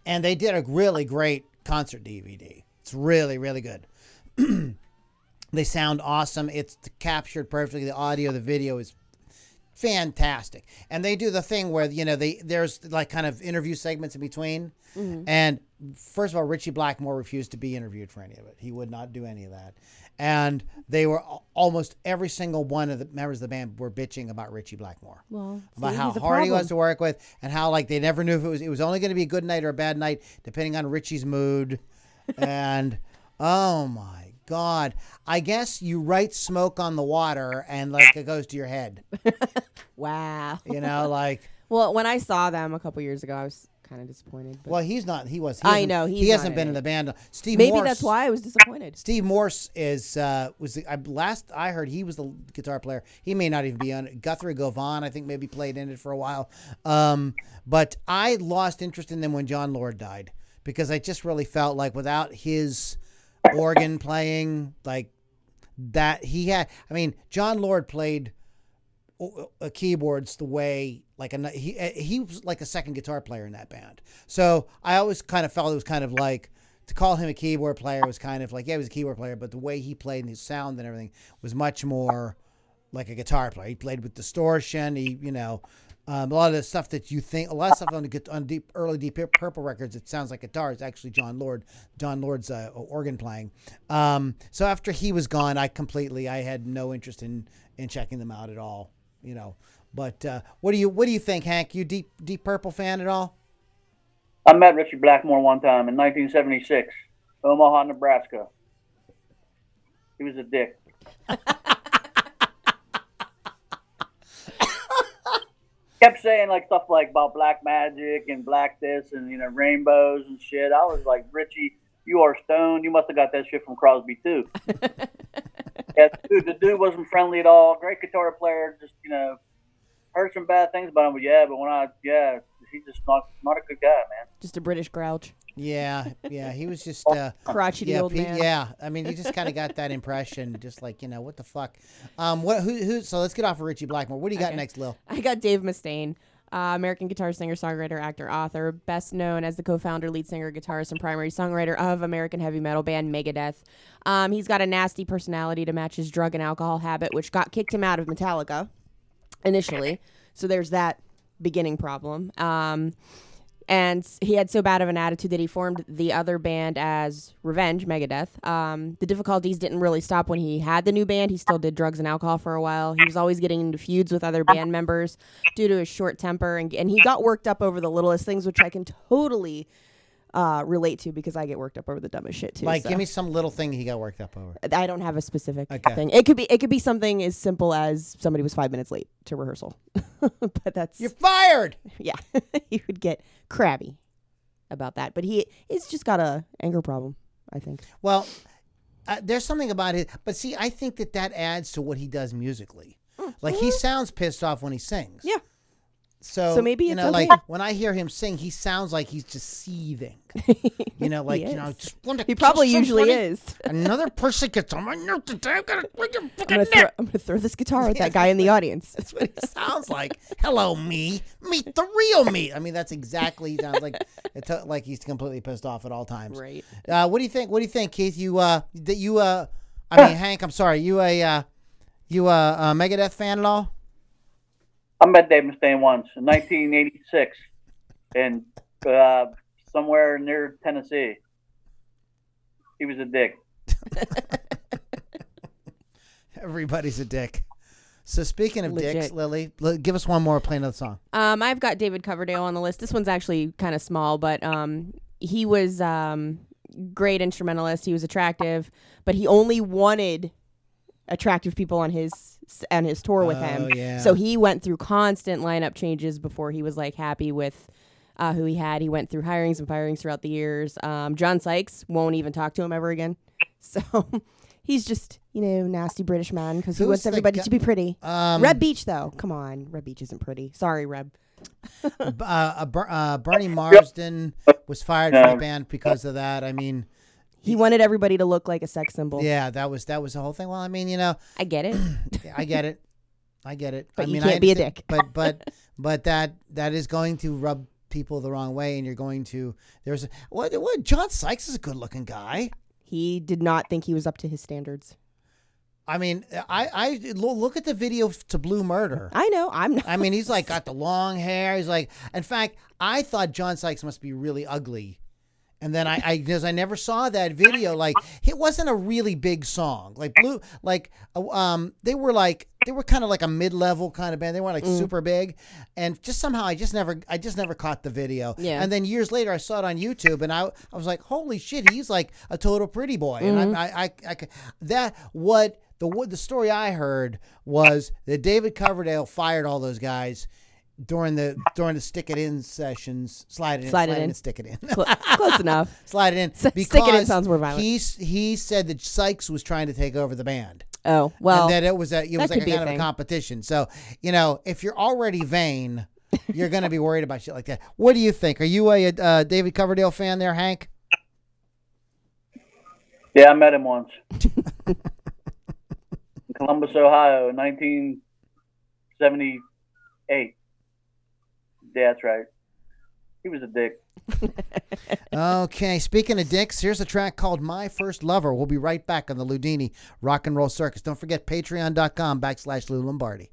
[SPEAKER 1] And they did a really great concert DVD. It's really, really good. (clears throat) they sound awesome. It's captured perfectly. The audio, the video is fantastic. And they do the thing where you know they there's like kind of interview segments in between. Mm-hmm. And first of all, Ritchie Blackmore refused to be interviewed for any of it. He would not do any of that. And they were almost every single one of the members of the band were bitching about Ritchie Blackmore.
[SPEAKER 3] Well,
[SPEAKER 1] about
[SPEAKER 3] see,
[SPEAKER 1] how hard he was to work with and how like they never knew if it was it was only going to be a good night or a bad night depending on Ritchie's mood. (laughs) And oh my god. I guess you write smoke on the water and like it goes to your head. (laughs)
[SPEAKER 3] Wow.
[SPEAKER 1] you know like
[SPEAKER 3] Well, when I saw them a couple years ago, I was kind of disappointed. But
[SPEAKER 1] well he's not he was he
[SPEAKER 3] I know,
[SPEAKER 1] he hasn't been
[SPEAKER 3] in
[SPEAKER 1] in the band Steve
[SPEAKER 3] maybe
[SPEAKER 1] Morse,
[SPEAKER 3] that's why I was disappointed.
[SPEAKER 1] Steve Morse is uh, was the I, last I heard he was the guitar player. He may not even be on. Guthrie Govan I think maybe played in it for a while. Um, but I lost interest in them when Jon Lord died because I just really felt like without his organ playing like that he had. I mean Jon Lord played keyboards the way like a he uh, he was like a second guitar player in that band. So I always kind of felt it was kind of like to call him a keyboard player was kind of like yeah he was a keyboard player, but the way he played and his sound and everything was much more like a guitar player. He played with distortion. He you know. Um, a lot of the stuff that you think, a lot of stuff on the on deep early Deep Purple records, it sounds like guitar. It's actually Jon Lord, Jon Lord's uh, organ playing. Um, so after he was gone, I completely, I had no interest in in checking them out at all. You know, but uh, what do you what do you think, Hank? You deep Deep Purple fan at all?
[SPEAKER 4] I met Ritchie Blackmore one time in 1976, Omaha, Nebraska. He was a dick. (laughs) Kept saying like stuff like about black magic and black this and you know rainbows and shit. I was like, Richie, you are stoned. You must have got that shit from Crosby too. (laughs) yeah, dude, the dude wasn't friendly at all. Great guitar player, just you know, heard some bad things about him. But yeah, but when I yeah, he's just not not a good guy, man.
[SPEAKER 3] Just a British grouch.
[SPEAKER 1] Yeah, yeah, he was just (laughs) uh,
[SPEAKER 3] Crotchety
[SPEAKER 1] yeah,
[SPEAKER 3] old
[SPEAKER 1] Pete-
[SPEAKER 3] man.
[SPEAKER 1] yeah. I mean, you just kind of got that impression, just like you know what the fuck. Um, what who who? So let's get off of Ritchie Blackmore. What do you got
[SPEAKER 3] Okay.
[SPEAKER 1] next, Lil?
[SPEAKER 3] I got Dave Mustaine, uh, American guitar singer, songwriter, actor, author, best known as the co-founder, lead singer, guitarist, and primary songwriter of American heavy metal band Megadeth. Um, he's got a nasty personality to match his drug and alcohol habit, which got kicked him out of Metallica initially. So there's that beginning problem. Um, and he had so bad of an attitude that he formed the other band as Revenge, Megadeth. Um, the difficulties didn't really stop when he had the new band. He still did drugs and alcohol for a while. He was always getting into feuds with other band members due to his short temper, and, and he got worked up over the littlest things, which I can totally uh, relate to because I get worked up over the dumbest shit too.
[SPEAKER 1] Like,
[SPEAKER 3] so.
[SPEAKER 1] give me some little thing he got worked up over.
[SPEAKER 3] I don't have a specific
[SPEAKER 1] Okay.
[SPEAKER 3] thing. It could be it could be something as simple as somebody was five minutes late to rehearsal, (laughs) but that's
[SPEAKER 1] You're fired. (laughs)
[SPEAKER 3] yeah, (laughs) he would get crabby about that. But he he's just got a anger problem. I think.
[SPEAKER 1] Well, uh, there's something about it, but see, I think that that adds to what he does musically. Like he sounds pissed off when he sings.
[SPEAKER 3] Yeah.
[SPEAKER 1] So,
[SPEAKER 3] So maybe
[SPEAKER 1] you
[SPEAKER 3] it's
[SPEAKER 1] know, like when I hear him sing, he sounds like he's just seething. (laughs) You know, like you know, just want to
[SPEAKER 3] He probably usually
[SPEAKER 1] somebody.
[SPEAKER 3] is.
[SPEAKER 1] Another person gets on my nerve today. I'm gonna break your
[SPEAKER 3] I'm gonna, throw, I'm gonna throw this guitar at that guy in the audience. (laughs)
[SPEAKER 1] That's what he sounds like. Hello, me. Meet the real me. I mean, that's exactly sounds like (laughs) it's like he's completely pissed off at all times.
[SPEAKER 3] Right.
[SPEAKER 1] Uh, what do you think? What do you think, Keith? You uh, that you uh, I mean, (coughs) Hank. I'm sorry. You a uh, you a, a Megadeth fan at all?
[SPEAKER 4] I met Dave Mustaine once in 1986 in uh, somewhere near Tennessee. He was a dick. (laughs)
[SPEAKER 1] Everybody's a dick. So speaking of dicks, Lily, give us one more. Play another song.
[SPEAKER 3] Um, I've got David Coverdale on the list. This one's actually kind of small, but um, he was um, great instrumentalist. He was attractive, but he only wanted attractive people on his on his tour with
[SPEAKER 1] Oh,
[SPEAKER 3] him.
[SPEAKER 1] yeah.
[SPEAKER 3] So he went through constant lineup changes before he was like happy with uh, who he had. He went through hirings and firings throughout the years. Um, John Sykes won't even talk to him ever again. (laughs) So he's just you know nasty British man because he wants everybody
[SPEAKER 1] gu-
[SPEAKER 3] to be pretty.
[SPEAKER 1] Um,
[SPEAKER 3] Reb Beach though, come on, Reb Beach isn't pretty. Sorry, Reb.
[SPEAKER 1] uh, uh, Ber- uh, Bernie Marsden was fired from
[SPEAKER 4] Yeah.
[SPEAKER 1] the band because of that. I mean,
[SPEAKER 3] He wanted everybody to look like a sex symbol.
[SPEAKER 1] yeah, that was that was the whole thing. Well, I mean, you know,
[SPEAKER 3] I get it. (clears throat)
[SPEAKER 1] I get it. I get it.
[SPEAKER 3] But
[SPEAKER 1] I
[SPEAKER 3] you
[SPEAKER 1] mean,
[SPEAKER 3] can't
[SPEAKER 1] I
[SPEAKER 3] be a dick.
[SPEAKER 1] But but (laughs) but that that is going to rub people the wrong way, and you're going to there's a, what what John Sykes is a good looking guy.
[SPEAKER 3] he did not think he was up to his standards.
[SPEAKER 1] I mean, I I look at the video to Blue Murder.
[SPEAKER 3] I know. I'm not.
[SPEAKER 1] I mean, he's like (laughs) got the long hair. He's like, in fact, I thought John Sykes must be really ugly. And then I, I, because I never saw that video, like it wasn't a really big song. Like blue, like, uh, um, they were like, they were kind of like a mid-level kind of band. They weren't like super big, and just somehow I just never, I just never caught the video.
[SPEAKER 3] Yeah.
[SPEAKER 1] And then years later, I saw it on YouTube, and I, I was like, holy shit, he's like a total pretty boy. And I, I, that what the what the story I heard was that David Coverdale fired all those guys during the during the stick it in sessions, slide it in,
[SPEAKER 3] Slide
[SPEAKER 1] slide,
[SPEAKER 3] it
[SPEAKER 1] it
[SPEAKER 3] in.
[SPEAKER 1] in, stick it in.
[SPEAKER 3] Close enough. (laughs)
[SPEAKER 1] slide it in.
[SPEAKER 3] Stick it in sounds more violent.
[SPEAKER 1] He's, he said that Sykes was trying to take over the band.
[SPEAKER 3] Oh well.
[SPEAKER 1] and that it was a it was like a
[SPEAKER 3] be a
[SPEAKER 1] kind of a competition. So you know, if you're already vain, you're going to be worried about shit like that. What do you think? Are you a, uh David Coverdale fan there, Hank?
[SPEAKER 4] Yeah, I met him once. (laughs) in Columbus, Ohio, in 1976. 78. Yeah, that's right. He was a dick. (laughs)
[SPEAKER 1] Okay, speaking of dicks, here's a track called My First Lover. We'll be right back on the Loudini Rock and Roll Circus. Don't forget patreon.com backslash Lou Lombardi.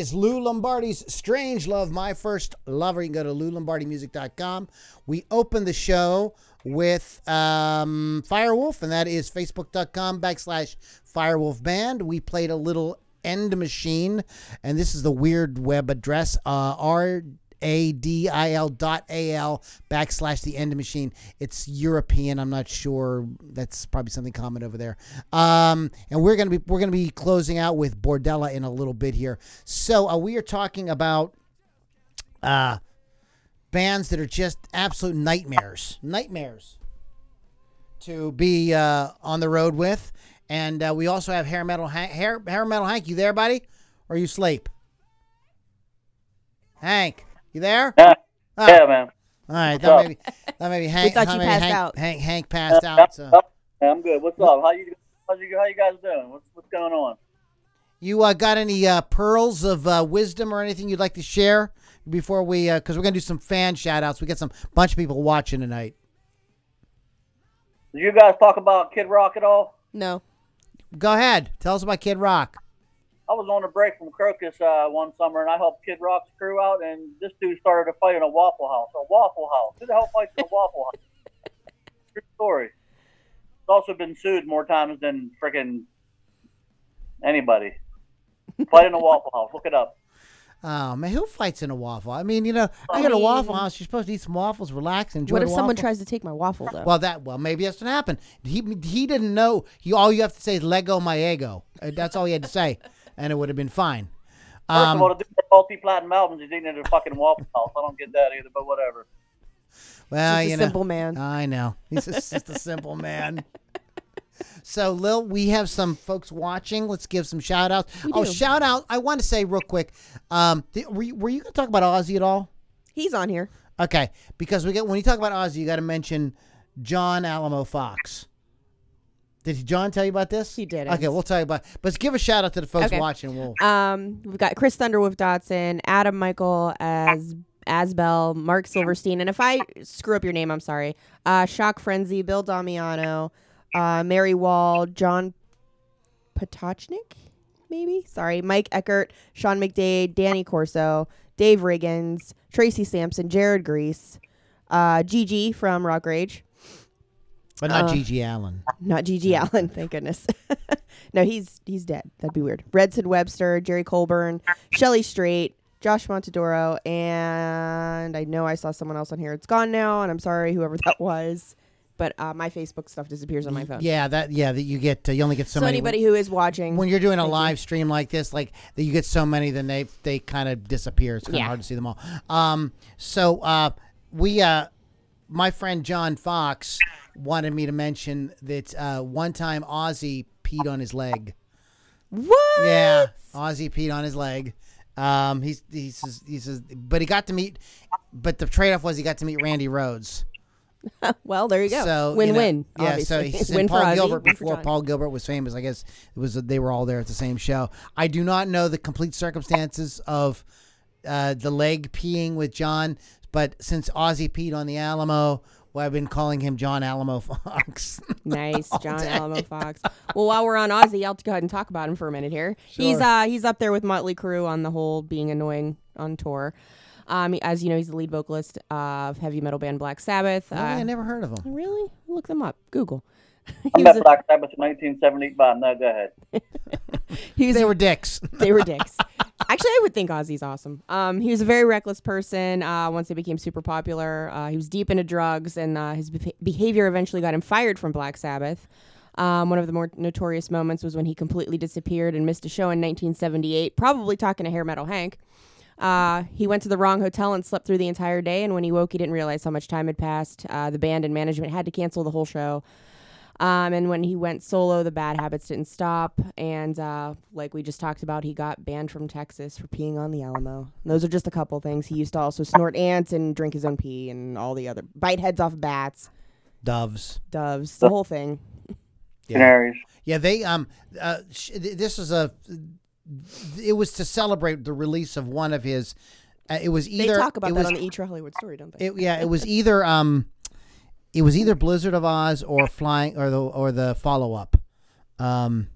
[SPEAKER 1] Is Lou Lombardi's Strange Love, My First Lover. You can go to loulombardimusic.com. We open the show with um, Firewolfe, and that is facebook.com backslash Firewolfe Band. We played a little End Machine, and this is the weird web address, uh, R A D I L dot A L backslash the end machine. It's European. I'm not sure. That's probably something common over there. Um, and we're gonna be we're gonna be closing out with Bordella in a little bit here. So uh, we are talking about uh, bands that are just absolute nightmares, nightmares to be uh, on the road with. And uh, we also have hair metal Hank. Hair, hair metal Hank, you there, buddy? Or you sleep? Hank, you there?
[SPEAKER 4] Yeah,
[SPEAKER 1] Oh,
[SPEAKER 4] yeah, man.
[SPEAKER 1] All right, that
[SPEAKER 4] up?
[SPEAKER 1] maybe that maybe Hank.
[SPEAKER 3] We
[SPEAKER 1] thought
[SPEAKER 3] you passed
[SPEAKER 1] Hank,
[SPEAKER 3] out.
[SPEAKER 1] Hank, Hank passed
[SPEAKER 4] Yeah,
[SPEAKER 1] out. So
[SPEAKER 4] Yeah, I'm good. What's up? How you? How's you? How you guys doing? What's what's going on?
[SPEAKER 1] you uh, got any uh, pearls of uh, wisdom or anything you'd like to share before we? Because we're gonna do some fan shout outs. We got some bunch of people watching tonight.
[SPEAKER 4] Did you guys talk about Kid Rock at all?
[SPEAKER 3] No.
[SPEAKER 1] Go ahead. Tell us about Kid Rock.
[SPEAKER 4] I was on a break from Krokus uh, one summer, and I helped Kid Rock's crew out, and this dude started a fight in a Waffle House. A Waffle House. Who the hell fights in a Waffle House? (laughs) True story. It's also been sued more times than freaking anybody. Fight in a Waffle House. Look it up.
[SPEAKER 1] Oh man, who fights in a waffle? I mean, you know, I
[SPEAKER 3] I
[SPEAKER 1] got a Waffle House. You're supposed to eat some waffles, relax, and enjoy.
[SPEAKER 3] what
[SPEAKER 1] the
[SPEAKER 3] if someone
[SPEAKER 1] waffle.
[SPEAKER 3] tries to take my waffle though?
[SPEAKER 1] Well, that well, maybe that's what happened. He he didn't know. You all you have to say is "Lego my ego." Uh, That's all he had to say, (laughs) and it would have been fine.
[SPEAKER 4] First
[SPEAKER 1] Um,
[SPEAKER 4] of all, to do multi-platinum albums, he's eating at a fucking Waffle House. I don't get that either, but whatever.
[SPEAKER 1] well,
[SPEAKER 3] Just a
[SPEAKER 1] you know,
[SPEAKER 3] simple man.
[SPEAKER 1] I know he's just, just a simple man. So, Lil, we have some folks watching. Let's give some shout outs. Oh, shout out. I want to say real quick. Um, th- were you, were you going to talk about Ozzy at all?
[SPEAKER 3] He's on here.
[SPEAKER 1] Okay, because we get when you talk about Ozzy, you got to mention John Alamo Fox. Did John tell you about this?
[SPEAKER 3] He didn't.
[SPEAKER 1] Okay, we'll tell you about. But let's give a shout out to the folks
[SPEAKER 3] Okay.
[SPEAKER 1] watching. We'll
[SPEAKER 3] Um, we've got Chris Thunderwolf Dotson, Adam Michael as Asbel, Mark Silverstein, and if I screw up your name, I'm sorry. Uh, Shock Frenzy, Bill Damiano, uh, Mary Wall, John Potochnik, maybe. Sorry, Mike Eckert, Sean McDade, Danny Corso, Dave Riggins, Tracy Sampson, Jared Grease, uh, Gigi from Rock Rage.
[SPEAKER 1] But not
[SPEAKER 3] Uh,
[SPEAKER 1] GG Allin.
[SPEAKER 3] Not GG Allin, (laughs) thank goodness. (laughs) no, he's he's dead. That'd be weird. Redson Webster, Jerry Colburn, Shelly Straight, Josh Montadoro, and I know I saw someone else on here. It's gone now, and I'm sorry, whoever (laughs) that was. But uh, my Facebook stuff disappears on my phone.
[SPEAKER 1] Yeah, that yeah that you get uh, you only get so, many.
[SPEAKER 3] So,
[SPEAKER 1] many.
[SPEAKER 3] anybody who is watching,
[SPEAKER 1] when you're doing a
[SPEAKER 3] Thank you.
[SPEAKER 1] live stream like this, like that you get so many, then they they kind of disappear. It's kind of
[SPEAKER 3] Yeah.
[SPEAKER 1] hard to see them all. Um, so uh, we uh, my friend John Fox wanted me to mention that uh, one time Ozzy peed on his leg.
[SPEAKER 3] what?
[SPEAKER 1] Yeah, Ozzy peed on his leg. Um, he's he says he says, but he got to meet, but the trade off was he got to meet Randy Rhoads. (laughs)
[SPEAKER 3] Well, there you go.
[SPEAKER 1] So you know,
[SPEAKER 3] Win-win.
[SPEAKER 1] yeah, so he said (laughs)
[SPEAKER 3] win
[SPEAKER 1] Paul
[SPEAKER 3] for
[SPEAKER 1] Gilbert
[SPEAKER 3] win
[SPEAKER 1] before. Paul Gilbert was famous. I guess it was they were all there at the same show. I do not know the complete circumstances of uh, the leg peeing with John, but since Ozzy peed on the Alamo, well, I've been calling him John Alamo Fox. (laughs)
[SPEAKER 3] Nice, John
[SPEAKER 1] day.
[SPEAKER 3] Alamo Fox. Well, while we're on Ozzy, I'll go ahead and talk about him for a minute here. He's
[SPEAKER 1] Sure.
[SPEAKER 3] uh he's up there with Motley Crue on the whole being annoying on tour. Um, as you know, he's the lead vocalist of heavy metal band Black Sabbath.
[SPEAKER 1] Really? I
[SPEAKER 3] Uh,
[SPEAKER 1] never heard of him.
[SPEAKER 3] really? Look them up. Google.
[SPEAKER 4] I (laughs)
[SPEAKER 3] he was
[SPEAKER 4] met
[SPEAKER 3] a-
[SPEAKER 4] Black Sabbath in 1975. No, go ahead. (laughs)
[SPEAKER 3] he was
[SPEAKER 1] They were dicks.
[SPEAKER 3] they were dicks. Actually, I would think Ozzy's awesome. Um, he was a very reckless person. Uh, once he became super popular, uh, he was deep into drugs, and uh, his beh behavior eventually got him fired from Black Sabbath. Um, one of the more notorious moments was when he completely disappeared and missed a show in 1978, probably talking to hair metal Hank. Uh, he went to the wrong hotel and slept through the entire day, and when he woke, he didn't realize how much time had passed. Uh, the band and management had to cancel the whole show. Um, and when he went solo, the bad habits didn't stop. And uh, like we just talked about, he got banned from Texas for peeing on the Alamo. Those are just a couple things. He used to also snort ants and drink his own pee and all the other bite heads off bats,
[SPEAKER 1] Doves.
[SPEAKER 3] doves, the whole thing.
[SPEAKER 4] Canaries.
[SPEAKER 1] Yeah, they um uh sh- this was a it was to celebrate the release of one of his uh, it was either
[SPEAKER 3] They
[SPEAKER 1] either
[SPEAKER 3] talk about
[SPEAKER 1] it
[SPEAKER 3] that
[SPEAKER 1] was,
[SPEAKER 3] on the Eat Your Hollywood story, don't they?
[SPEAKER 1] it, yeah, it was either um it was either Blizzard of Ozz or Flying or the or the follow up. Um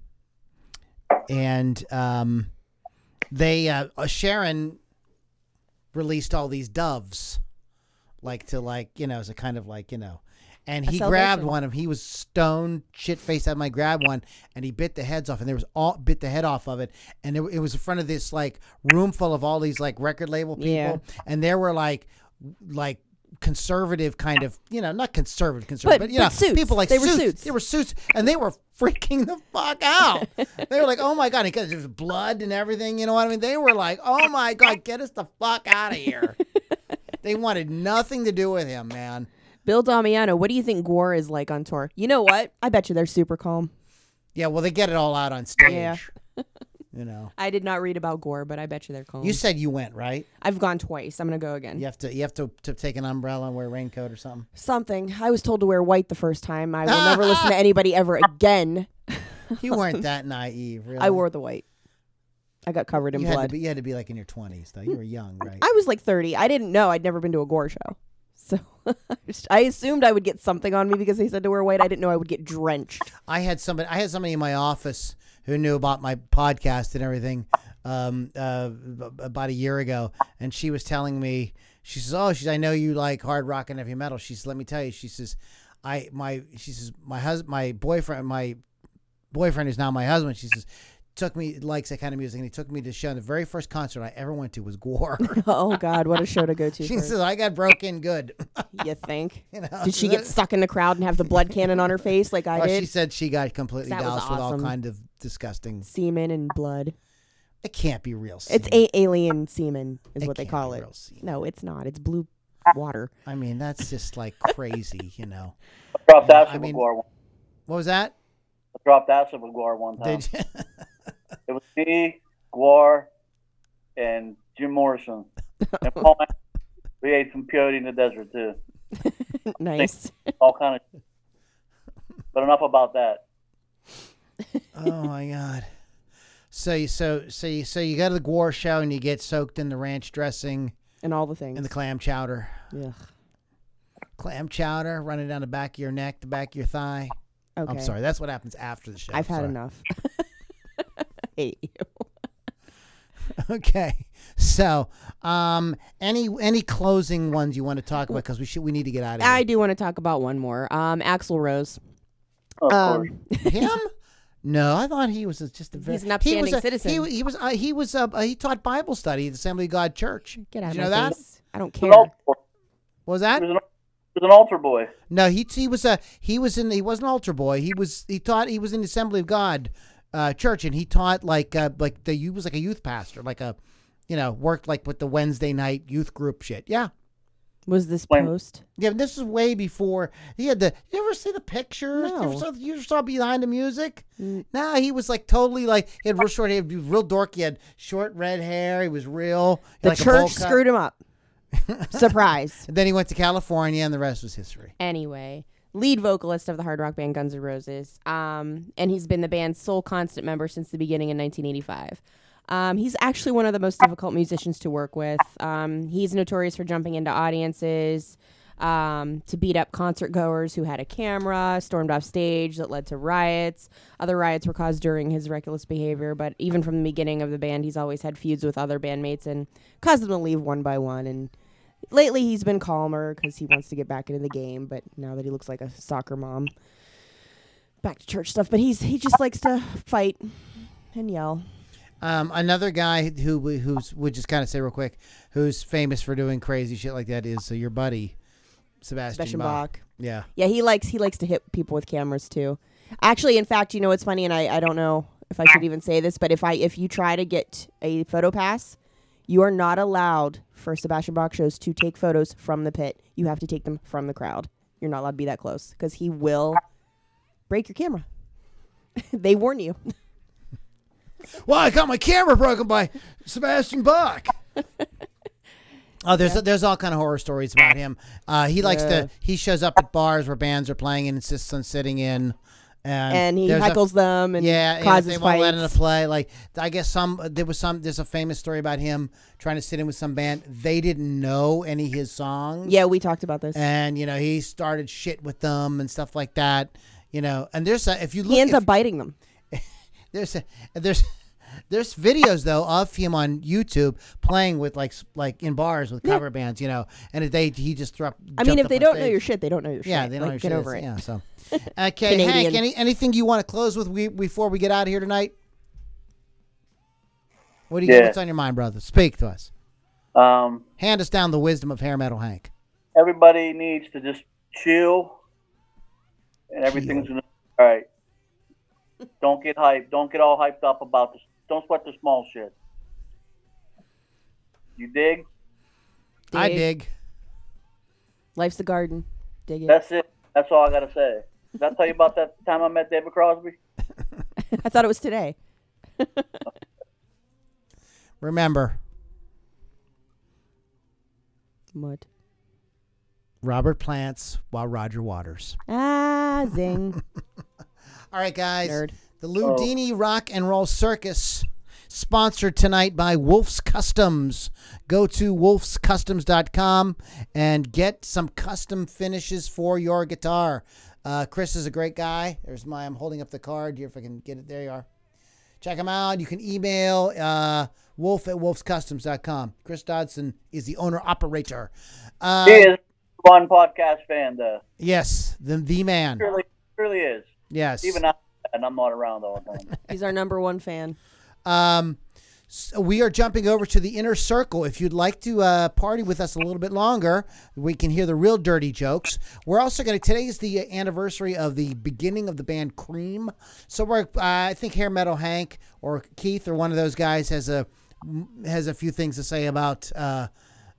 [SPEAKER 1] and um they uh, uh, Sharon released all these doves, like to like you know as a kind of like you know, and he grabbed one of he was stone shit faced out. My grabbed one and he bit the heads off, and there was all bit the head off of it, and it, it was in front of this like room full of all these like record label people,
[SPEAKER 3] Yeah.
[SPEAKER 1] and there were like like conservative kind of you know not conservative conservative
[SPEAKER 3] But-
[SPEAKER 1] but, you know
[SPEAKER 3] suits.
[SPEAKER 1] people like
[SPEAKER 3] They were
[SPEAKER 1] suits.
[SPEAKER 3] suits.
[SPEAKER 1] they were suits and they were freaking the fuck out (laughs) they were like oh my god because there was blood and everything you know what i mean they were like oh my god (laughs) get us the fuck out of here they wanted nothing to do with him man
[SPEAKER 3] Bill Damiano, what do you think GWAR is like on tour? You know what? I bet you they're super calm.
[SPEAKER 1] yeah well they get it all out on stage
[SPEAKER 3] Yeah. (laughs)
[SPEAKER 1] you know
[SPEAKER 3] I did not read about GWAR, but I bet you they're calm.
[SPEAKER 1] you said you went right
[SPEAKER 3] I've gone twice. I'm gonna go again.
[SPEAKER 1] you have to you have to, to take an umbrella and wear a raincoat or something
[SPEAKER 3] Something. I was told to wear white the first time. I will never listen to (laughs) anybody ever again. (laughs)
[SPEAKER 1] you weren't (laughs) that naive really
[SPEAKER 3] I wore the white. I got covered in
[SPEAKER 1] you
[SPEAKER 3] blood.
[SPEAKER 1] be, you had to be like in your 20s though you were young right
[SPEAKER 3] I was like 30. I didn't know. I'd never been to a GWAR show. So I assumed I would get something on me because they said to wear white. I didn't know I would get drenched.
[SPEAKER 1] I had somebody. I had somebody in my office who knew about my podcast and everything um, uh, about a year ago, and she was telling me. She says, "Oh, she's. I know you like hard rock and heavy metal." She says, "Let me tell you." She says, "I my." She says, "My husband, my boyfriend, my boyfriend is now my husband." She says. Took me likes that kind of music, and he took me to show. And the very first concert I ever went to was GWAR. (laughs)
[SPEAKER 3] oh God, what a show to go to. (laughs)
[SPEAKER 1] she
[SPEAKER 3] first.
[SPEAKER 1] says I got broken good.
[SPEAKER 3] you (laughs) think?
[SPEAKER 1] you know,
[SPEAKER 3] Did she get stuck in the crowd and have the blood cannon on her face like I
[SPEAKER 1] Oh,
[SPEAKER 3] did?
[SPEAKER 1] she said she got completely
[SPEAKER 3] That was
[SPEAKER 1] doused with all kind of disgusting.
[SPEAKER 3] semen and blood.
[SPEAKER 1] It can't be real.
[SPEAKER 3] It's a- alien semen is
[SPEAKER 1] It
[SPEAKER 3] what they call it.
[SPEAKER 1] real semen.
[SPEAKER 3] No, it's not. It's blue water.
[SPEAKER 1] I mean, that's just like crazy, you know.
[SPEAKER 4] I dropped acid
[SPEAKER 1] I mean-
[SPEAKER 4] with GWAR.
[SPEAKER 1] What was that?
[SPEAKER 4] I dropped acid with GWAR one time.
[SPEAKER 1] Did you?
[SPEAKER 4] It was me, GWAR, and Jim Morrison. And (laughs) Paul Anka. we ate some peyote in the desert too. (laughs)
[SPEAKER 3] nice.
[SPEAKER 4] All kind of. But enough about that.
[SPEAKER 1] oh my god. So you so so you so you go to the GWAR show and you get soaked in the ranch dressing
[SPEAKER 3] And all the things.
[SPEAKER 1] and the clam chowder.
[SPEAKER 3] Ugh.
[SPEAKER 1] Clam chowder running down the back of your neck, the back of your thigh.
[SPEAKER 3] Okay.
[SPEAKER 1] I'm sorry, that's what happens after the show.
[SPEAKER 3] I've had
[SPEAKER 1] Sorry.
[SPEAKER 3] enough. (laughs) hate (laughs) you.
[SPEAKER 1] Okay. So, um, any any closing ones you want to talk about because we should we need to get out of here.
[SPEAKER 3] I do want to talk about one more. Um, Axl Rose.
[SPEAKER 4] Of.
[SPEAKER 3] Um, (laughs)
[SPEAKER 1] Him? No, I thought he was just a very.
[SPEAKER 3] He's an
[SPEAKER 1] he
[SPEAKER 3] upstanding
[SPEAKER 1] was a,
[SPEAKER 3] citizen.
[SPEAKER 1] He, he was uh, he was uh, he taught Bible study at the Assembly of God Church.
[SPEAKER 3] get out
[SPEAKER 1] Did
[SPEAKER 3] of
[SPEAKER 1] you
[SPEAKER 3] my
[SPEAKER 1] know that?
[SPEAKER 3] I don't care.
[SPEAKER 4] was, an
[SPEAKER 1] What was
[SPEAKER 4] he
[SPEAKER 1] that?
[SPEAKER 4] was an, he was an altar boy.
[SPEAKER 1] No, he he was a he was in he wasn't an altar boy. He was he taught he was in the Assembly of God uh, church and he taught like uh, like the he was like a youth pastor, like a you know worked like with the Wednesday night youth group shit. Yeah.
[SPEAKER 3] Was this
[SPEAKER 4] When-
[SPEAKER 3] post?
[SPEAKER 1] Yeah, this is way before he had the. You ever see the pictures? You, ever saw, you ever saw behind the music?
[SPEAKER 3] Mm.
[SPEAKER 1] No, he was like totally like he had real short hair, he was real dorky. He had short red hair. He was real.
[SPEAKER 3] The
[SPEAKER 1] like
[SPEAKER 3] church screwed him up. (laughs) Surprise.
[SPEAKER 1] And then he went to California, and the rest was history.
[SPEAKER 3] Anyway, lead vocalist of the hard rock band Guns N' Roses. Um, and he's been the band's sole constant member since the beginning in 1985. Um, he's actually one of the most difficult musicians to work with. Um, he's notorious for jumping into audiences, um, to beat up concert goers who had a camera, stormed off stage that led to riots. Other riots were caused during his reckless behavior, but even from the beginning of the band, he's always had feuds with other bandmates and caused them to leave one by one. And lately, he's been calmer because he wants to get back into the game. But now that he looks like a soccer mom, back to church stuff. But he's he just likes to fight and yell.
[SPEAKER 1] Um, another guy who who's would just kind of say real quick, who's famous for doing crazy shit like that is uh, your buddy, Sebastian,
[SPEAKER 3] Sebastian
[SPEAKER 1] Bach.
[SPEAKER 3] Bach.
[SPEAKER 1] Yeah.
[SPEAKER 3] Yeah, he likes he likes to hit people with cameras too. Actually, in fact, you know what's funny, and I, I don't know if I should even say this, but if I if you try to get a photo pass, you are not allowed for Sebastian Bach shows to take photos from the pit. You have to take them from the crowd. You're not allowed to be that close because he will break your camera. (laughs) they warn you. (laughs)
[SPEAKER 1] Well, I got my camera broken by Sebastian Bach. Oh, there's there's all kind of horror stories about him. Uh, he likes
[SPEAKER 3] Yeah.
[SPEAKER 1] to he shows up at bars where bands are playing and insists on sitting in, and,
[SPEAKER 3] and he
[SPEAKER 1] there's a-
[SPEAKER 3] heckles them and
[SPEAKER 1] yeah, and
[SPEAKER 3] causes
[SPEAKER 1] they won't let him to play. Like I guess some there was some there's a famous story about him trying to sit in with some band. They didn't know any of his songs.
[SPEAKER 3] Yeah, we talked about this.
[SPEAKER 1] and you know he started shit with them and stuff like that. You know, and there's a if you look
[SPEAKER 3] he ends
[SPEAKER 1] if-
[SPEAKER 3] up biting them. (laughs)
[SPEAKER 1] there's a there's There's videos though of him on YouTube playing with like like in bars with cover bands, you know, and they he just threw up.
[SPEAKER 3] I mean, if they don't know your shit, they don't know your
[SPEAKER 1] yeah,
[SPEAKER 3] shit.
[SPEAKER 1] Yeah, they don't
[SPEAKER 3] like,
[SPEAKER 1] know
[SPEAKER 3] get
[SPEAKER 1] your
[SPEAKER 3] over it.
[SPEAKER 1] Yeah, so (laughs) okay, Hank, any anything you want to close with we, before we get out of here tonight? What do you
[SPEAKER 4] Yeah.
[SPEAKER 1] what's on your mind, brother? Speak to us.
[SPEAKER 4] Um,
[SPEAKER 1] Hand us down the wisdom of hair metal Hank.
[SPEAKER 4] everybody needs to just chill, and everything's gonna all right. Don't get hyped. Don't get all hyped up about this. Don't sweat the small shit. You dig?
[SPEAKER 1] I
[SPEAKER 3] Dig.
[SPEAKER 1] dig.
[SPEAKER 3] Life's a garden. Dig it.
[SPEAKER 4] That's it. That's all I gotta say. Did I tell you about that time I met David Crosby? (laughs)
[SPEAKER 3] I thought it was today. (laughs)
[SPEAKER 1] Remember,
[SPEAKER 3] What?
[SPEAKER 1] Robert Plants while Roger Waters.
[SPEAKER 3] Ah, zing. (laughs)
[SPEAKER 1] All right, guys.
[SPEAKER 3] Nerd.
[SPEAKER 1] The Loudini Rock and Roll Circus, sponsored tonight by Wolf's Customs. Go to wolfscustoms.com and get some custom finishes for your guitar. Uh, Chris is a great guy. There's my, I'm holding up the card here if I can get it. There you are. Check him out. You can email uh, wolf at wolfscustoms.com. Chris Dodson is the owner operator. Uh,
[SPEAKER 4] he is one podcast fan, though.
[SPEAKER 1] yes, the, the man.
[SPEAKER 4] Really, really is.
[SPEAKER 1] Yes.
[SPEAKER 4] Even I, and I'm not around all the time. (laughs)
[SPEAKER 3] He's our number one fan.
[SPEAKER 1] Um, so we are jumping over to the inner circle. If you'd like to uh, party with us a little bit longer, we can hear the real dirty jokes. We're also going to. Today is the anniversary of the beginning of the band Cream. So we're. Uh, I think Hair Metal Hank or Keith or one of those guys has a has a few things to say about. Uh,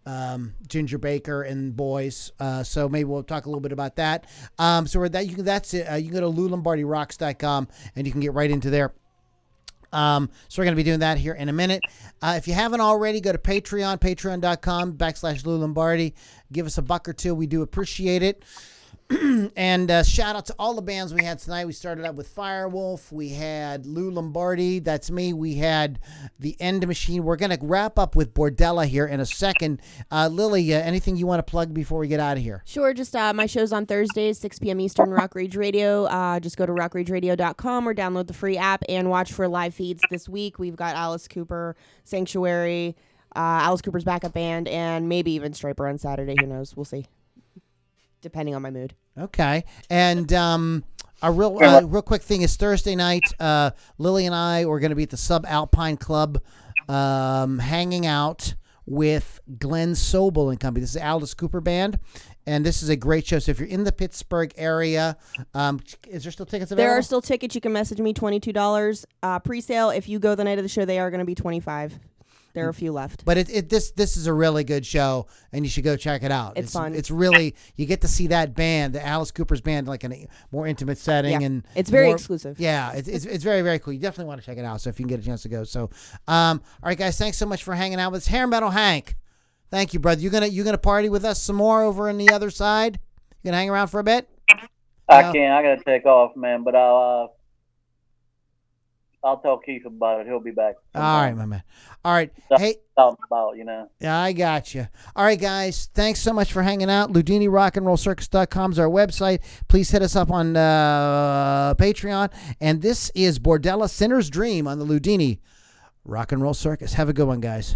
[SPEAKER 1] um, Ginger Baker and boys. Uh, so maybe we'll talk a little bit about that. Um, so that you can that's it. Uh, you can go to loulombardirocks.com and you can get right into there. Um, so we're going to be doing that here in a minute. Uh, if you haven't already, go to Patreon, patreon.com backslash Lou Lombardi. Give us a buck or two. We do appreciate it. (clears throat) and uh, shout out to all the bands we had tonight. We started out with Firewolfe. We had Lou Lombardi. That's me. We had the End Machine. We're going to wrap up with Bordella here in a second. Uh, Lily, uh, anything you want to plug before we get out of here?
[SPEAKER 3] Sure, just uh, my show's on Thursdays, 6 p.m. Eastern, Rock Rage Radio. Uh, just go to rockrageradio.com or download the free app and watch for live feeds this week. We've got Alice Cooper, Sanctuary, uh, Alice Cooper's backup band, and maybe even Stryper on Saturday. Who knows? We'll see. Depending on my mood.
[SPEAKER 1] Okay, and um, a real uh, real quick thing is Thursday night. Uh, Lily and I were going to be at the Sub Alpine Club, um, hanging out with Glen Sobel and company. This is Alice Cooper band, and this is a great show. So if you're in the Pittsburgh area, um, is there still tickets available?
[SPEAKER 3] There are still tickets. You can message me $22 uh, pre sale. If you go the night of the show, they are going to be 25 There are a few left.
[SPEAKER 1] But it, it this this is a really good show, and you should go check it out.
[SPEAKER 3] It's fun.
[SPEAKER 1] It's really you get to see that band, the Alice Cooper's band, like in a more intimate setting,
[SPEAKER 3] Yeah.
[SPEAKER 1] and
[SPEAKER 3] It's very
[SPEAKER 1] more-
[SPEAKER 3] exclusive.
[SPEAKER 1] Yeah, it's, it's it's very very cool. You definitely want to check it out. So if you can get a chance to go, so um, all right, guys, thanks so much for hanging out with us. Hair Metal Hank, thank you, brother. You gonna you gonna party with us some more over on the other side? You gonna hang around for a bit?
[SPEAKER 4] I
[SPEAKER 1] No.
[SPEAKER 4] can't. I gotta take off, man. But I'll. Uh, I'll tell Keith about it. He'll be back.
[SPEAKER 1] All right, my man. All right, hey.
[SPEAKER 4] Out about, you know.
[SPEAKER 1] Yeah, I got you. All right, guys. Thanks so much for hanging out. LoudiniRockandRollCircus.com is our website. Please hit us up on uh, Patreon. And this is Bordella Sinner's Dream on the Loudini Rock and Roll Circus. Have a good one, guys.